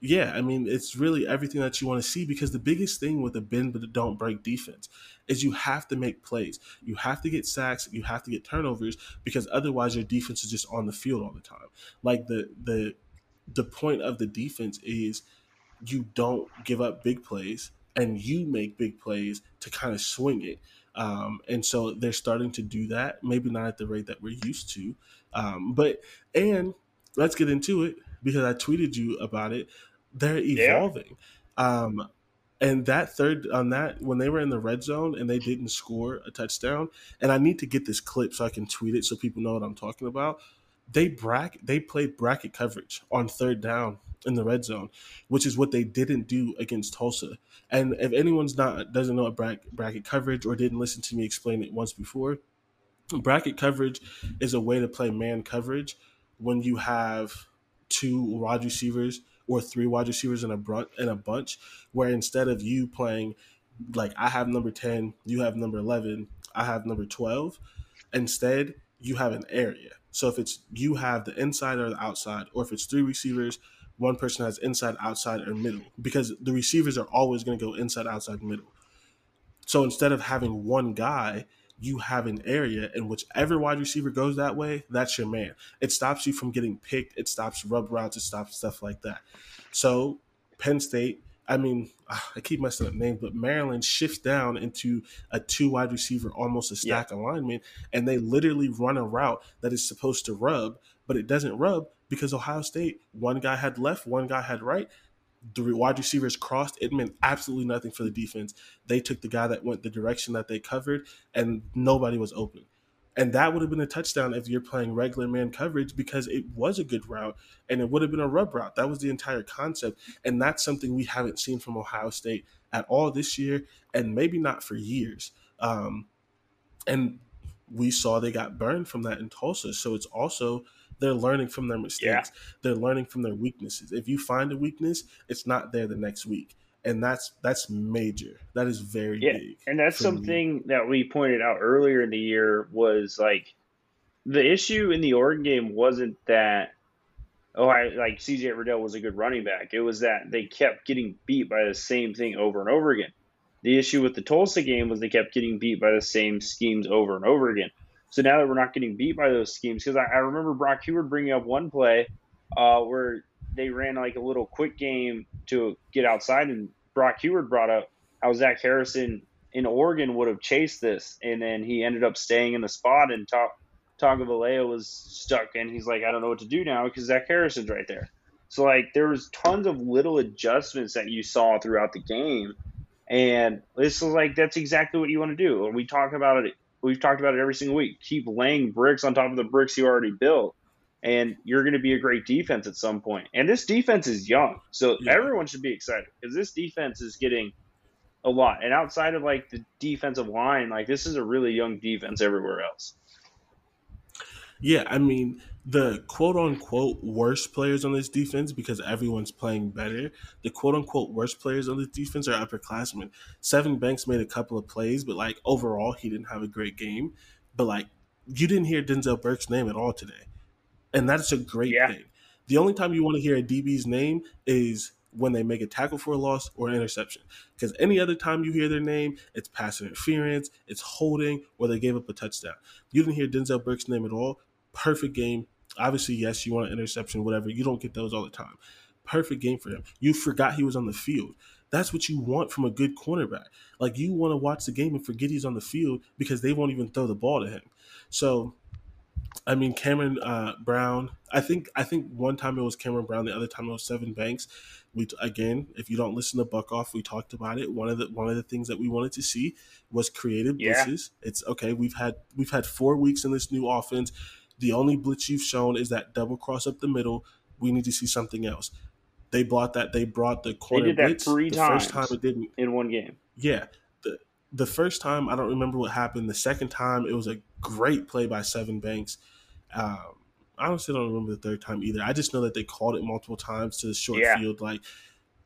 yeah, I mean, it's really everything that you want to see because the biggest thing with the bend but don't break defense is you have to make plays. You have to get sacks. You have to get turnovers because otherwise your defense is just on the field all the time. Like the the the point of the defense is you don't give up big plays and you make big plays to kind of swing it. Um, and so they're starting to do that, maybe not at the rate that we're used to. Um, but, and let's get into it because I tweeted you about it. They're evolving. Yeah. Um, and that third on that when they were in the red zone and they didn't score a touchdown, and I need to get this clip so I can tweet it so people know what I'm talking about. They bracket they played bracket coverage on third down in the red zone, which is what they didn't do against Tulsa. And if anyone's not doesn't know about bracket coverage or didn't listen to me explain it once before, bracket coverage is a way to play man coverage when you have two wide receivers or three wide receivers in a brunt in a bunch, where instead of you playing like I have number ten, you have number eleven, I have number twelve, instead you have an area. So if it's you have the inside or the outside, or if it's three receivers, one person has inside, outside, or middle because the receivers are always going to go inside, outside, middle. So instead of having one guy, you have an area in whichever wide receiver goes that way, that's your man. It stops you from getting picked. It stops rub routes. It stops stuff like that. So Penn State, I mean, ah, I keep messing up names, but Maryland shifts down into a two wide receiver, almost a stack yeah. alignment, and they literally run a route that is supposed to rub, but it doesn't rub because Ohio State, one guy had left, one guy had right. The wide receivers crossed. It meant absolutely nothing for the defense. They took the guy that went the direction that they covered, and nobody was open. And that would have been a touchdown if you're playing regular man coverage because it was a good route and it would have been a rub route. That was the entire concept. And that's something we haven't seen from Ohio State at all this year and maybe not for years. Um, and we saw they got burned from that in Tulsa. So it's also they're learning from their mistakes. Yeah. They're learning from their weaknesses. If you find a weakness, it's not there the next week. And that's that's major. That is very yeah. big. And that's something me. that we pointed out earlier in the year was like the issue in the Oregon game wasn't that oh I like CJ Verdell was a good running back. It was that they kept getting beat by the same thing over and over again. The issue with the Tulsa game was they kept getting beat by the same schemes over and over again. So now that we're not getting beat by those schemes, because I, I, remember Brock Huard bringing up one play uh, where they ran like a little quick game to get outside, and Brock Huard brought up how Zach Harrison in Oregon would have chased this, and then he ended up staying in the spot, and Ta- was stuck, and he's like, I don't know what to do now because Zach Harrison's right there. So like there was tons of little adjustments that you saw throughout the game, and this is like that's exactly what you want to do. And we talk about it. We've talked about it every single week. Keep laying bricks on top of the bricks you already built, and you're going to be a great defense at some point. And this defense is young, so Yeah. everyone should be excited because this defense is getting a lot. And outside of like the defensive line, like this is a really young defense everywhere else. Yeah, I mean the quote unquote worst players on this defense because everyone's playing better. The quote unquote worst players on this defense are upperclassmen. Sevyn Banks made a couple of plays, but like overall he didn't have a great game. But like you didn't hear Denzel Burke's name at all today. And that's a great thing. The only time you want to hear a DB's name is when they make a tackle for a loss or an interception. Because any other time you hear their name, it's pass interference, it's holding, or they gave up a touchdown. You didn't hear Denzel Burke's name at all. Perfect game. Obviously, yes, you want an interception, whatever. You don't get those all the time. Perfect game for him. You forgot he was on the field. That's what you want from a good cornerback. Like you want to watch the game and forget he's on the field because they won't even throw the ball to him. So I mean, Cameron uh, Brown. I think I think one time it was Cameron Brown, the other time it was Sevyn Banks. We again, if you don't listen to Buck Off, we talked about it. One of the one of the things that we wanted to see was creative Yeah. blitzes. It's okay. We've had we've had four weeks in this new offense. The only blitz you've shown is that double cross up the middle. We need to see something else. They brought that. They brought the corner They did that blitz. three the times first time it didn't in one game. yeah. The the first time I don't remember what happened. The second time it was a great play by Sevyn Banks. Um, I honestly don't remember the third time either. I just know that they called it multiple times to the short Yeah. field. Like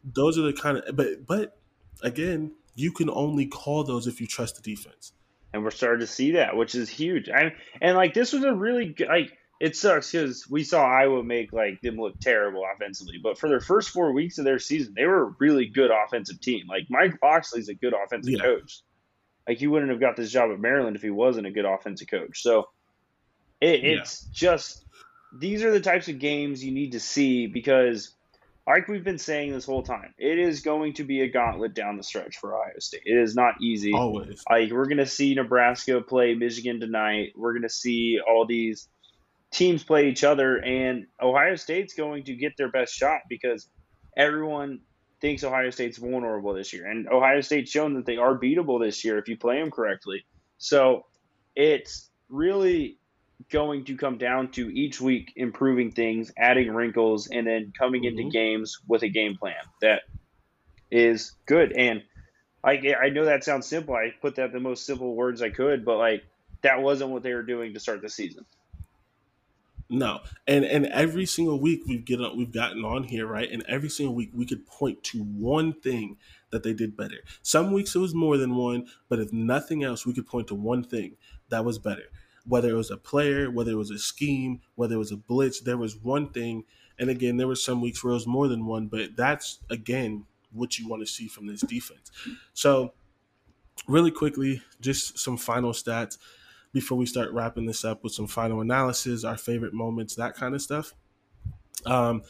those are the kind of but but again, you can only call those if you trust the defense. And we're starting to see that, which is huge. I, and like this was a really good, like it sucks because we saw Iowa make like them look terrible offensively, but for their first four weeks of their season, they were a really good offensive team. Like Mike Locksley's a good offensive Yeah. coach. Like he wouldn't have got this job at Maryland if he wasn't a good offensive coach. So it, Yeah. it's just these are the types of games you need to see because like we've been saying this whole time, it is going to be a gauntlet down the stretch for Ohio State. It is not easy. Always. Like we're gonna see Nebraska play Michigan tonight. We're gonna see all these teams play each other, and Ohio State's going to get their best shot because everyone thinks Ohio State's vulnerable this year, and Ohio State's shown that they are beatable this year if you play them correctly. So it's really going to come down to each week improving things, adding wrinkles, and then coming into mm-hmm. games with a game plan that is good. And I I know that sounds simple. I put that the most simple words I could, but like that wasn't what they were doing to start the season. No, and and every single week we've get on, we've gotten on here, right? And every single week we could point to one thing that they did better. Some weeks it was more than one, but if nothing else, we could point to one thing that was better. Whether it was a player, whether it was a scheme, whether it was a blitz, there was one thing. And again, there were some weeks where it was more than one, but that's again what you want to see from this defense. So, really quickly, just some final stats before we start wrapping this up with some final analysis, our favorite moments, that kind of stuff. Um,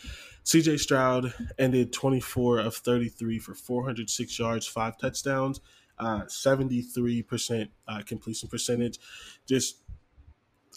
CJ Stroud ended 24 of 33 for 406 yards, five touchdowns, uh, 73% uh, completion percentage. Just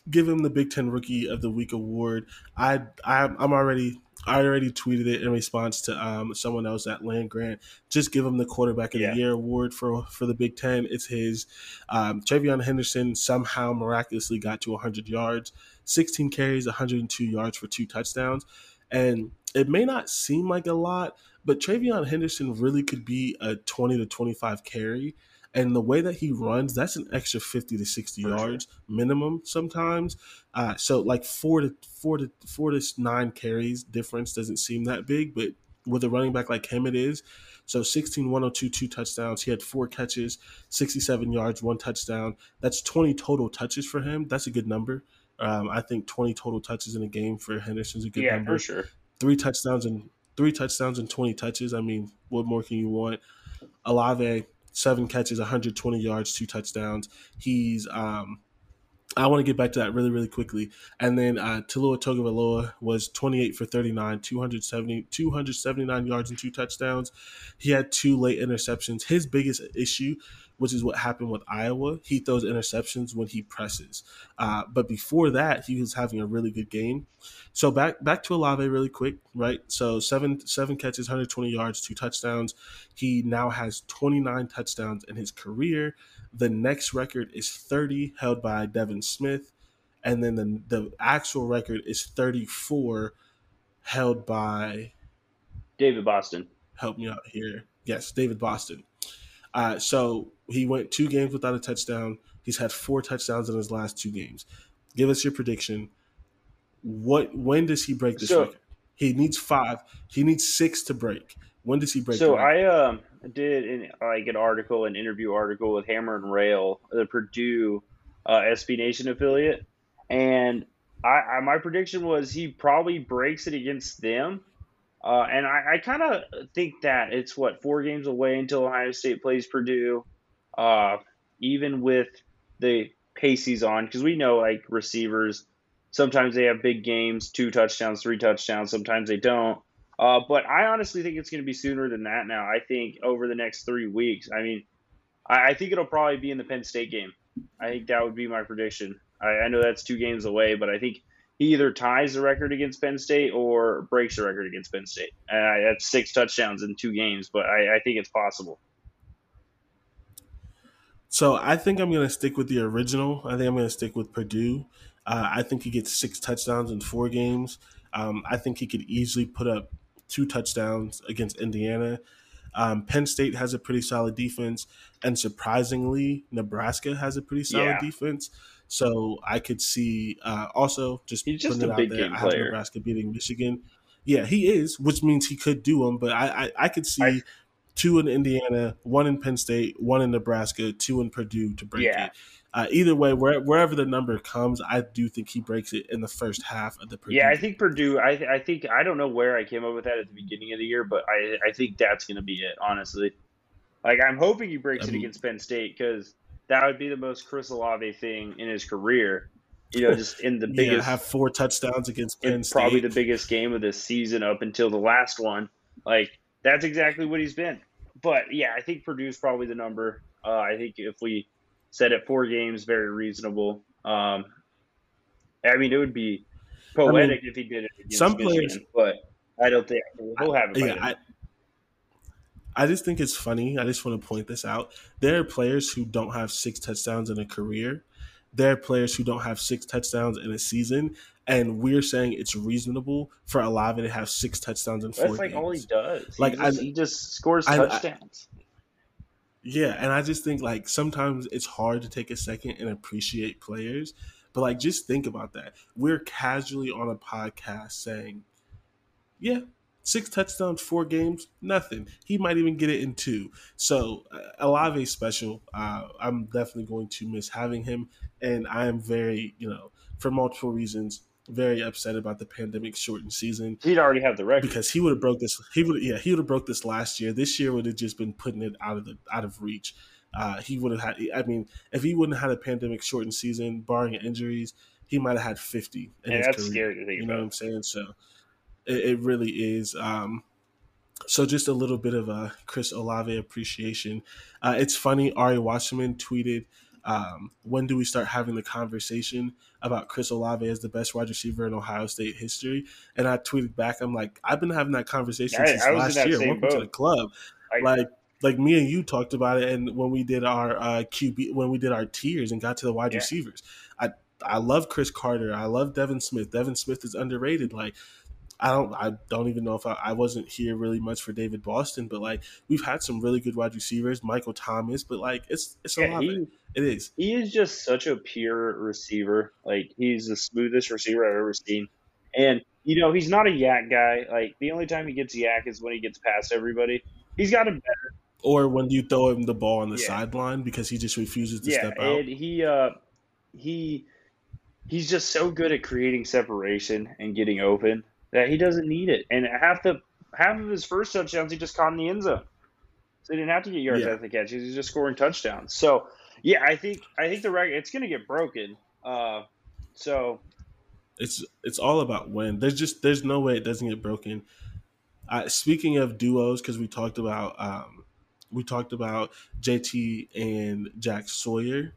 give him the Big Ten Rookie of the Week award. I, I I'm already I already tweeted it in response to um, someone else at Land Grant. Just give him the Quarterback of Yeah. the Year award for for the Big Ten. It's his. Um, TreVeyon Henderson somehow miraculously got to 100 yards, 16 carries, 102 yards for two touchdowns, and it may not seem like a lot, but TreVeyon Henderson really could be a 20 to 25 carry. And the way that he runs, that's an extra 50 to 60 yards minimum sometimes. Uh, so like four to four to four to nine carries difference doesn't seem that big, but with a running back like him, it is. So 16, 102, two touchdowns. He had four catches, 67 yards, one touchdown. That's 20 total touches for him. That's a good number. Um, I think 20 total touches in a game for Henderson's a good yeah, number for sure. three touchdowns and three touchdowns and 20 touches. I mean, what more can you want? Olave, seven catches, 120 yards, two touchdowns. He's um I want to get back to that really, really quickly. And then uh, Taulia Tagovailoa was 28 for 39, 270, 279 yards and two touchdowns. He had two late interceptions. His biggest issue which is what happened with Iowa. He throws interceptions when he presses. Uh, but before that, he was having a really good game. So back back to Olave really quick, right? So seven seven catches, 120 yards, two touchdowns. He now has 29 touchdowns in his career. The next record is 30, held by Devin Smith, and then the the actual record is 34, held by David Boston. Help me out here. Yes, David Boston. Uh, so he went two games without a touchdown. He's had four touchdowns in his last two games. Give us your prediction. What when does he break this So- record? He needs five. He needs six to break. When does he break? So? I um did an, like an article, an interview article with Hammer and Rail, the Purdue uh, SB Nation affiliate, and I, I my prediction was he probably breaks it against them. Uh, and I, I kind of think that it's what four games away until Ohio State plays Purdue, uh, even with the pace he's on, because we know like receivers, sometimes they have big games, two touchdowns, three touchdowns, sometimes they don't. Uh, but I honestly think it's going to be sooner than that now. I think over the next three weeks. I mean, I, I think it'll probably be in the Penn State game. I think that would be my prediction. I, I know that's two games away, but I think he either ties the record against Penn State or breaks the record against Penn State. I, that's six touchdowns in two games, but I, I think it's possible. So I think I'm going to stick with the original. I think I'm going to stick with Purdue. Uh, I think he gets six touchdowns in four games. Um, I think he could easily put up two touchdowns against Indiana. Um, Penn State has a pretty solid defense, and surprisingly, Nebraska has a pretty solid Yeah. defense. So I could see uh, also just He's just putting a it big there. game I have player. Nebraska beating Michigan. Yeah, he is, which means he could do them. But I, I, I could see two in Indiana, one in Penn State, one in Nebraska, two in Purdue to break Yeah. it. Uh, either way, where, wherever the number comes, I do think he breaks it in the first half of the Purdue. Yeah, I think Purdue. I, I think I don't know where I came up with that at the beginning of the year, but I I think that's going to be it. Honestly, like I'm hoping he breaks I it against Penn State because that would be the most Chris Olave thing in his career. You know, just in the (laughs) yeah, biggest, have four touchdowns against Penn State. probably the biggest game of the season up until the last one. Like that's exactly what he's been. But yeah, I think Purdue's probably the number. Uh, I think if we set it four games, very reasonable. Um, I mean, it would be poetic if he did it some Michigan, players- but I don't think he'll have it. Yeah. I, I just think it's funny. I just want to point this out. There are players who don't have six touchdowns in a career. There are players who don't have six touchdowns in a season, and we're saying it's reasonable for Olave to have six touchdowns in four That's like games. all he does. Like, he, just, I- he just scores I- I- touchdowns. Yeah, and I just think like sometimes it's hard to take a second and appreciate players, but like just think about that. We're casually on a podcast saying, "Yeah, six touchdowns, four games, nothing. He might even get it in two. So uh, Olave special. Uh, I'm definitely going to miss having him, and I am very, you know, for multiple reasons, very upset about the pandemic shortened season He'd already have the record. because he would have broke this. He would, yeah, he would have broke this last year. This year would have just been putting it out of the out of reach. Uh, he would have had. I mean, if he wouldn't have had a pandemic shortened season, barring injuries, he might have had fifty. In Yeah, that's career, scary to think You know what I'm saying? So it, it really is. Um, so just a little bit of a Chris Olave appreciation. Uh, it's funny. Ari Wasserman tweeted, um, "When do we start having the conversation about Chris Olave as the best wide receiver in Ohio State history?" And I tweeted back, "I'm like, I've been having that conversation I- since last year. Welcome to the club." I- like, like me and you talked about it, and when we did our uh, QB, when we did our tiers and got to the wide Yeah. receivers, I I love Cris Carter. I love Devin Smith. Devin Smith is underrated. Like I don't I don't even know if I, I wasn't here really much for David Boston, but like we've had some really good wide receivers, Michael Thomas, but like it's it's a Yeah, lot. he- it is. He is just such a pure receiver. Like he's the smoothest receiver I've ever seen. And you know, he's not a YAC guy. Like the only time he gets YAC is when he gets past everybody. He's got him better. Or when you throw him the ball on the Yeah. sideline because he just refuses to yeah, step out. and he uh he he's just so good at creating separation and getting open that he doesn't need it. And half the half of his first touchdowns he just caught in the end zone. So he didn't have to get yards Yeah. after the catch. He's just scoring touchdowns. So yeah, I think I think the record it's gonna get broken. Uh so it's it's all about when. There's just there's no way it doesn't get broken. Uh, speaking of duos, because we talked about um, we talked about JT and Jack Sawyer.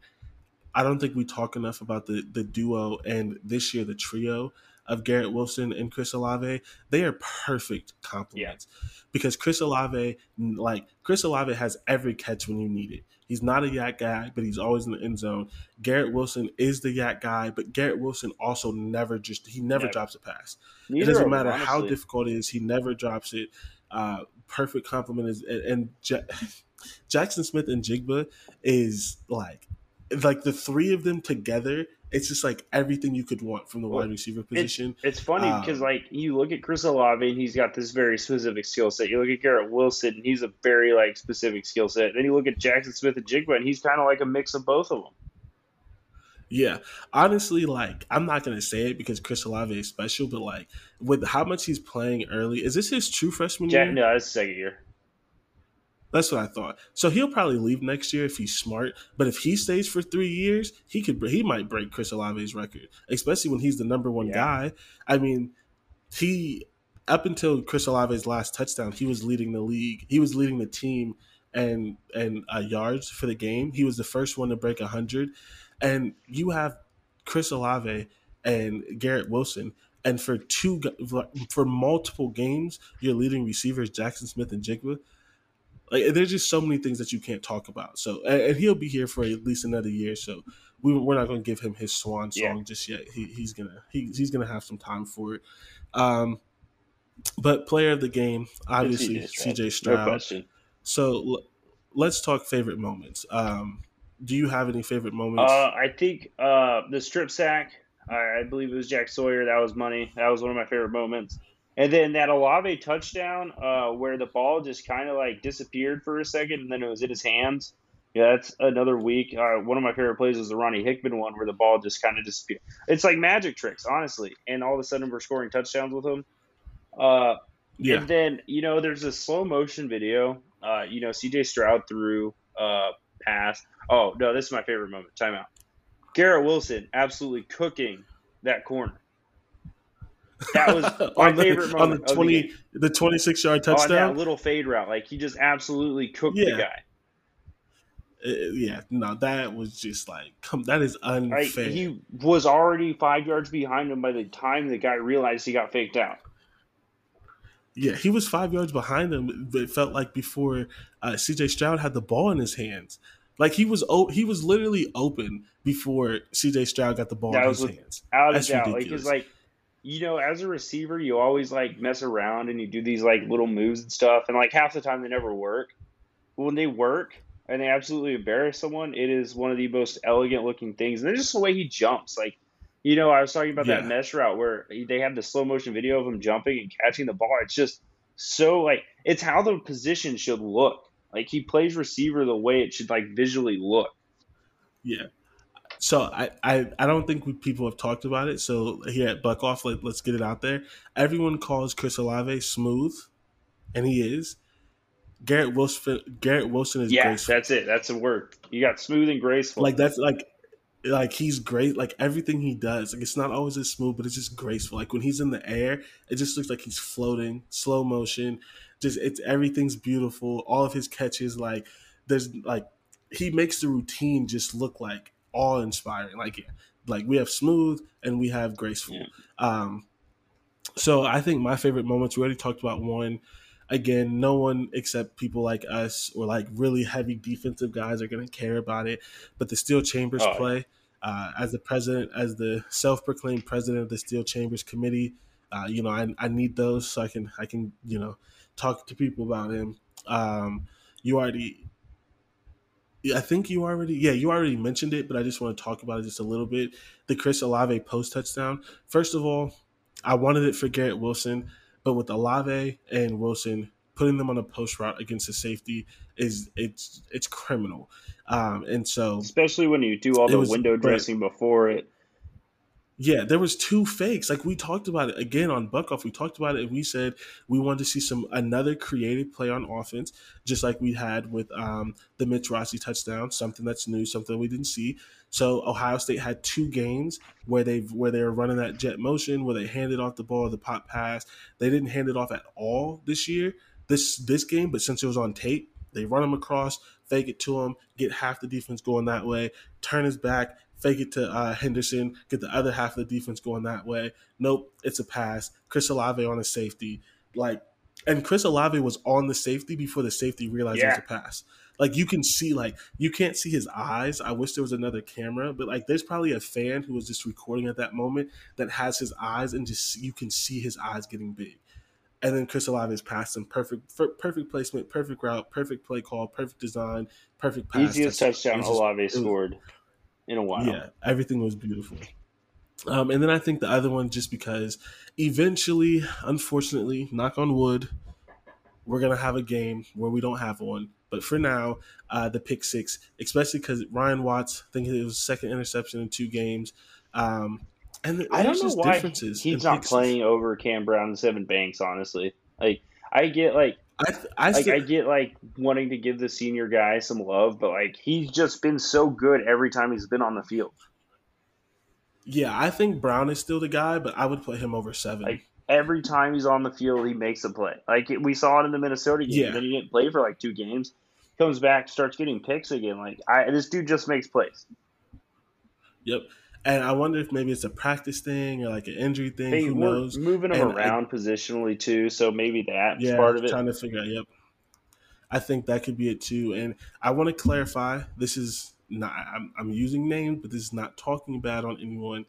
I don't think we talk enough about the the duo and this year the trio of Garrett Wilson and Chris Olave. They are perfect complements yeah. because Chris Olave, like Chris Olave, has every catch when you need it. He's not a YAC guy, but he's always in the end zone. Garrett Wilson is the YAC guy, but Garrett Wilson also never just he never yeah. drops a pass. Neither it doesn't matter honestly. how difficult it is, he never drops it. Uh, perfect compliment is and, and Jaxon (laughs) Smith-Njigba is like like the three of them together it's just like everything you could want from the wide receiver position. It's, it's funny um, because like you look at Chris Olave and he's got this very specific skill set. You look at Garrett Wilson and he's a very like specific skill set. Then you look at Jaxon Smith-Njigba and he's kind of like a mix of both of them. Yeah, honestly, like I'm not gonna say it because Chris Olave is special, but like with how much he's playing early, is this his true freshman year? No, it's second year. That's what I thought. So he'll probably leave next year if he's smart. But if he stays for three years, he could he might break Chris Olave's record, especially when he's the number one yeah. guy. I mean, he up until Chris Olave's last touchdown, he was leading the league. He was leading the team and and uh, yards for the game. He was the first one to break hundred. And you have Chris Olave and Garrett Wilson. And for two for multiple games, your leading receivers Jaxon Smith-Njigba like there's just so many things that you can't talk about. So and, and he'll be here for at least another year. So we, we're not going to give him his swan song yeah. just yet. He, he's gonna he, he's gonna have some time for it. Um, but player of the game, obviously CJ Stroud. No question. So l- let's talk favorite moments. Um, do you have any favorite moments? Uh, I think uh, the strip sack. I, I believe it was Jack Sawyer. That was money. That was one of my favorite moments. And then that Olave touchdown, uh, where the ball just kind of like disappeared for a second, and then it was in his hands. Yeah, that's another week. Uh, one of my favorite plays is the Ronnie Hickman one, where the ball just kind of disappeared. It's like magic tricks, honestly. And all of a sudden, we're scoring touchdowns with them. Uh, yeah. And then you know, there's a slow motion video. Uh, you know, C.J. Stroud threw uh, pass. Oh no, this is my favorite moment. Timeout. Garrett Wilson absolutely cooking that corner. That was (laughs) my the, favorite moment on the twenty, the, the twenty-six yard touchdown. On that little fade route, like he just absolutely cooked yeah. the guy. Uh, yeah, no, that was just like, come, that is unfair. Like, he was already five yards behind him by the time the guy realized he got faked out. Yeah, he was five yards behind him. It felt like before uh, C.J. Stroud had the ball in his hands. Like he was, he was literally open before C.J. Stroud got the ball that in his hands. Out of That's doubt, ridiculous. like, like you know, as a receiver, you always like mess around and you do these like little moves and stuff, and like half the time they never work. But when they work and they absolutely embarrass someone, it is one of the most elegant looking things. And then just the way he jumps, like, you know, I was talking about yeah. that mesh route where they have the slow motion video of him jumping and catching the ball. It's just so like it's how the position should look. Like he plays receiver the way it should like visually look. Yeah. So I, I, I don't think we, people have talked about it. So here at Buck Off, let, us get it out there. Everyone calls Chris Olave smooth, and he is. Garrett Wilson, Garrett Wilson is yeah, graceful. that's it. That's a word. You got smooth and graceful. Like that's like, like he's great. Like everything he does, like it's not always as smooth, but it's just graceful. Like when he's in the air, it just looks like he's floating, slow motion. Just it's everything's beautiful. All of his catches, like there's like he makes the routine just look like awe inspiring. Like like we have smooth and we have graceful. Yeah. Um, so I think my favorite moments. We already talked about one. Again, no one except people like us or like really heavy defensive guys are going to care about it. But the Steele Chambers oh, play, uh, as the president, as the self-proclaimed president of the Steele Chambers Committee, uh, you know, I, I need those so I can I can you know talk to people about him. Um, you already I think you already, yeah, you already mentioned it, but I just want to talk about it just a little bit. The Chris Olave post touchdown. First of all, I wanted it for Garrett Wilson, but with Olave and Wilson putting them on a post route against the safety is it's it's criminal. Um, and so, especially when you do all the was, window dressing before it, yeah, there was two fakes. Like we talked about it again on Buck Off. We talked about it and we said we wanted to see some another creative play on offense, just like we had with um, the Mitch Rossi touchdown. Something that's new, something we didn't see. So Ohio State had two games where they where they were running that jet motion, where they handed off the ball, the pop pass. They didn't hand it off at all this year, this this game. But since it was on tape, They run him across, fake it to him, get half the defense going that way, turn his back, fake it to uh, Henderson, get the other half of the defense going that way. Nope, it's a pass. Chris Olave on a safety. Like, and Chris Olave was on the safety before the safety realized Yeah. it was a pass. Like you can see, like you can't see his eyes. I wish there was another camera, but like there's probably a fan who was just recording at that moment that has his eyes, and just you can see his eyes getting big. And then Chris Olave is passed him perfect, perfect placement, perfect route, perfect play call, perfect design, perfect pass. Easiest touchdown Olave it was- scored in a while. yeah, everything was beautiful. Um, and then I think the other one, just because eventually, unfortunately, knock on wood, we're gonna have a game where we don't have one. But for now, uh, the pick six, especially because Ryan Watts, I think it was second interception in two games. Um, and I don't know why differences. he's not six. playing over Cam Brown and Sevyn Banks. Honestly, like I get like I, I, like still- I get like wanting to give the senior guy some love, but like he's just been so good every time he's been on the field. yeah, I think Brown is still the guy, but I would put him over Sevyn. Like every time he's on the field, he makes a play. Like we saw it in the Minnesota game. Yeah. Then he didn't play for like two games. Comes back, starts getting picks again. Like I, this dude just makes plays. Yep. And I wonder if maybe it's a practice thing or like an injury thing. They Who knows? moving him And I- around positionally too, so maybe that's yeah, part of it. Trying to figure out. Yep. I think that could be it too. And I want to clarify. This is not. I'm, I'm using names, but this is not talking bad on anyone.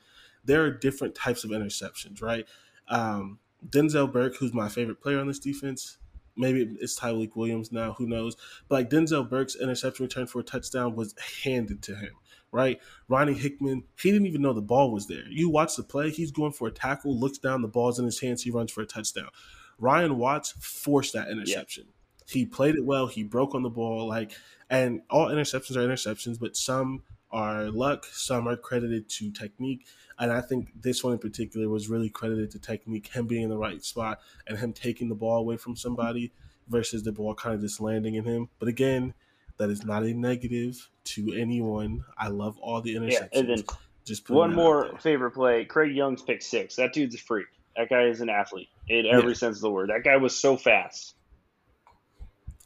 There are different types of interceptions, right? Um, Denzel Burke, who's my favorite player on this defense. Maybe it's Tyleik Williams now. Who knows? But like Denzel Burke's interception return for a touchdown was handed to him, right? Ronnie Hickman, he didn't even know the ball was there. You watch the play, he's going for a tackle, looks down, the ball's in his hands, he runs for a touchdown. Ryan Watts forced that interception. He played it well. He broke on the ball, like, and all interceptions are interceptions, but some are luck, some are credited to technique, and I think this one in particular was really credited to technique, him being in the right spot and him taking the ball away from somebody versus the ball kind of just landing in him. But again, that is not a negative to anyone. I love all the interceptions. Yeah, and then just one more favorite play: Craig Young's pick six. That dude's a freak. That guy is an athlete in every Yeah. sense of the word. That guy was so fast.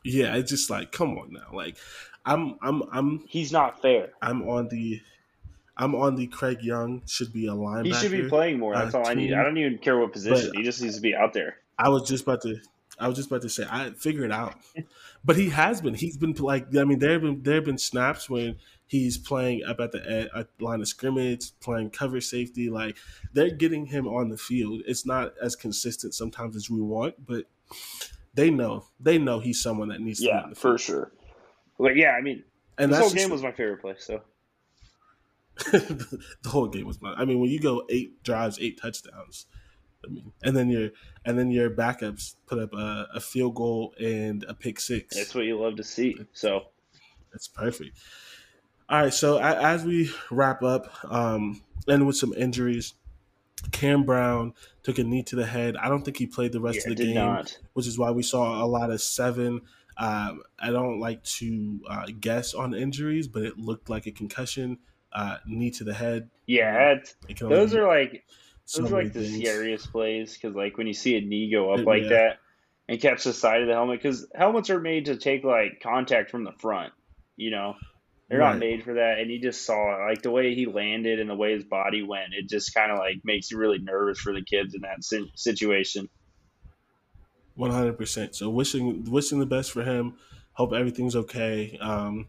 Yeah, it's just like, come on now. Like, I'm, I'm, I'm. He's not fair. I'm on the, I'm on the Craig Young should be a linebacker. He should be playing more. That's uh, all I need. I don't even care what position. But- he just needs to be out there. I was just about to, I was just about to say, I figure it out. But he has been. He's been like. I mean, there have been there have been snaps when he's playing up at the ed- at uh, line of scrimmage, playing cover safety. Like they're getting him on the field. It's not as consistent sometimes as we want, but they know they know he's someone that needs to. be Yeah, the for sure. But yeah, I mean, And this whole game was my favorite play. So (laughs) the whole game was. I mean, when you go eight drives, eight touchdowns, I mean, and then your and then your backups put up a, a field goal and a pick six. that's what you love to see. So That's perfect. All right, so as we wrap up, um, and with some injuries, Cam Brown took a knee to the head. I don't think he played the rest Yeah, of the game, not. which is why we saw a lot of Sevyn. Um, I don't like to uh, guess on injuries, but it looked like a concussion, uh, knee to the head. yeah, it's, It can only those be are like so those are like the things. scariest plays because like when you see a knee go up It- like yeah. that and catch the side of the helmet because helmets are made to take like contact from the front. You know, they're Right. not made for that. And you just saw it, like the way he landed and the way his body went. It just kind of like makes you really nervous for the kids in that si- situation. One hundred percent. So wishing wishing the best for him. Hope everything's okay. Um,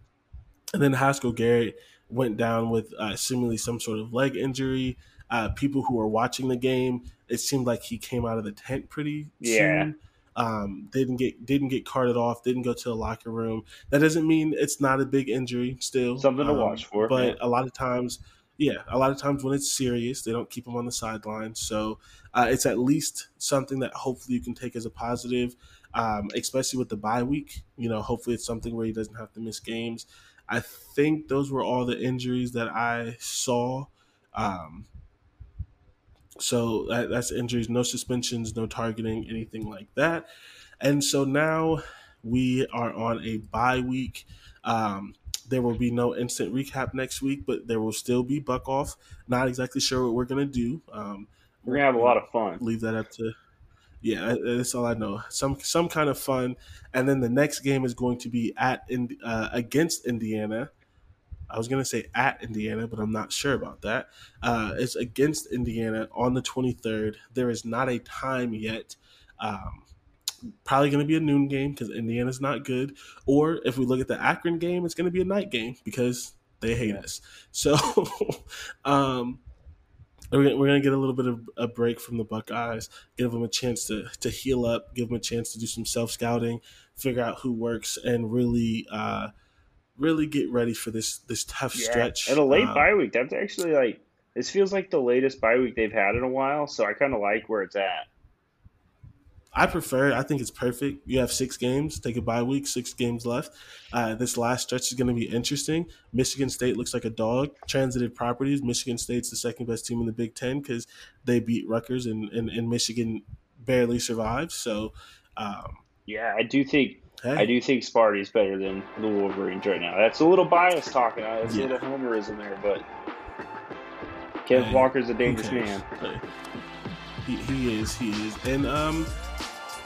and then Haskell Garrett went down with uh, seemingly some sort of leg injury. Uh, people who were watching the game, it seemed like he came out of the tent pretty Yeah. soon. Um, didn't get didn't get carted off. Didn't go to the locker room. That doesn't mean it's not a big injury. Still Something to Um, watch for, But yeah. a lot of times, yeah, a lot of times when it's serious, they don't keep him on the sideline. So uh, it's at least something that hopefully you can take as a positive, um, especially with the bye week. You know, hopefully it's something where he doesn't have to miss games. I think those were all the injuries that I saw. Um, so that, that's injuries, no suspensions, no targeting, anything like that. And so now we are on a bye week. Um, there will be no instant recap next week, but there will still be buck off. Not exactly sure what we're gonna do. Um, We're gonna have a lot of fun. Leave that up to. Yeah, that's all I know. Some some kind of fun, and then the next game is going to be at in, uh, against Indiana. I was gonna say at Indiana, but I'm not sure about that. Uh, it's against Indiana on the 23rd. There is not a time yet. Um, probably going to be a noon game because Indiana's not good. Or if we look at the Akron game, it's going to be a night game because they hate us. So, (laughs) um, we're, we're going to get a little bit of a break from the Buckeyes, give them a chance to, to heal up, give them a chance to do some self scouting, figure out who works, and really, uh, really get ready for this this tough Yeah, stretch. And a late Um, bye week. That's actually like this feels like the latest bye week they've had in a while. So I kind of like where it's at. I prefer. it. I think it's perfect. You have six games, take a bye week, six games left. Uh, this last stretch is going to be interesting. Michigan State looks like a dog. Transitive properties. Michigan State's the second best team in the Big Ten because they beat Rutgers and, and, and Michigan barely survived. So, um, Yeah, I do think Hey. I do think Sparty's better than the Wolverines right now. That's a little biased talking. That's Yeah. a little homerism there, but Kev Hey, Walker's a dangerous cares? man. Hey. He, he is. He is. And um,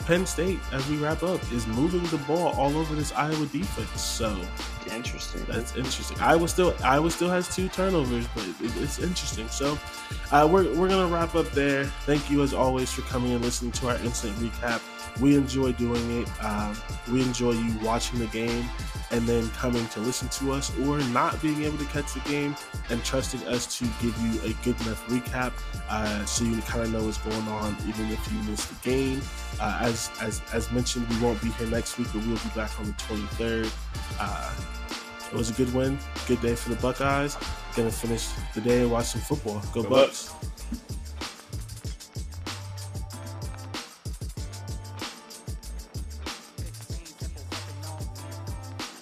Penn State, as we wrap up, is moving the ball all over this Iowa defense. So Interesting. that's interesting. Iowa still Iowa still has two turnovers, but it, it's interesting. So uh, we're we're gonna wrap up there. Thank you as always for coming and listening to our instant recap. We enjoy doing it. Um, we enjoy you watching the game and then coming to listen to us, or not being able to catch the game and trusting us to give you a good enough recap uh, so you kind of know what's going on, even if you miss the game. Uh, as as as mentioned, we won't be here next week, but we'll be back on the 23rd. Uh, it was a good win, good day for the Buckeyes. Gonna finish the day and watch some football. Go, Go Bucks. Bucks.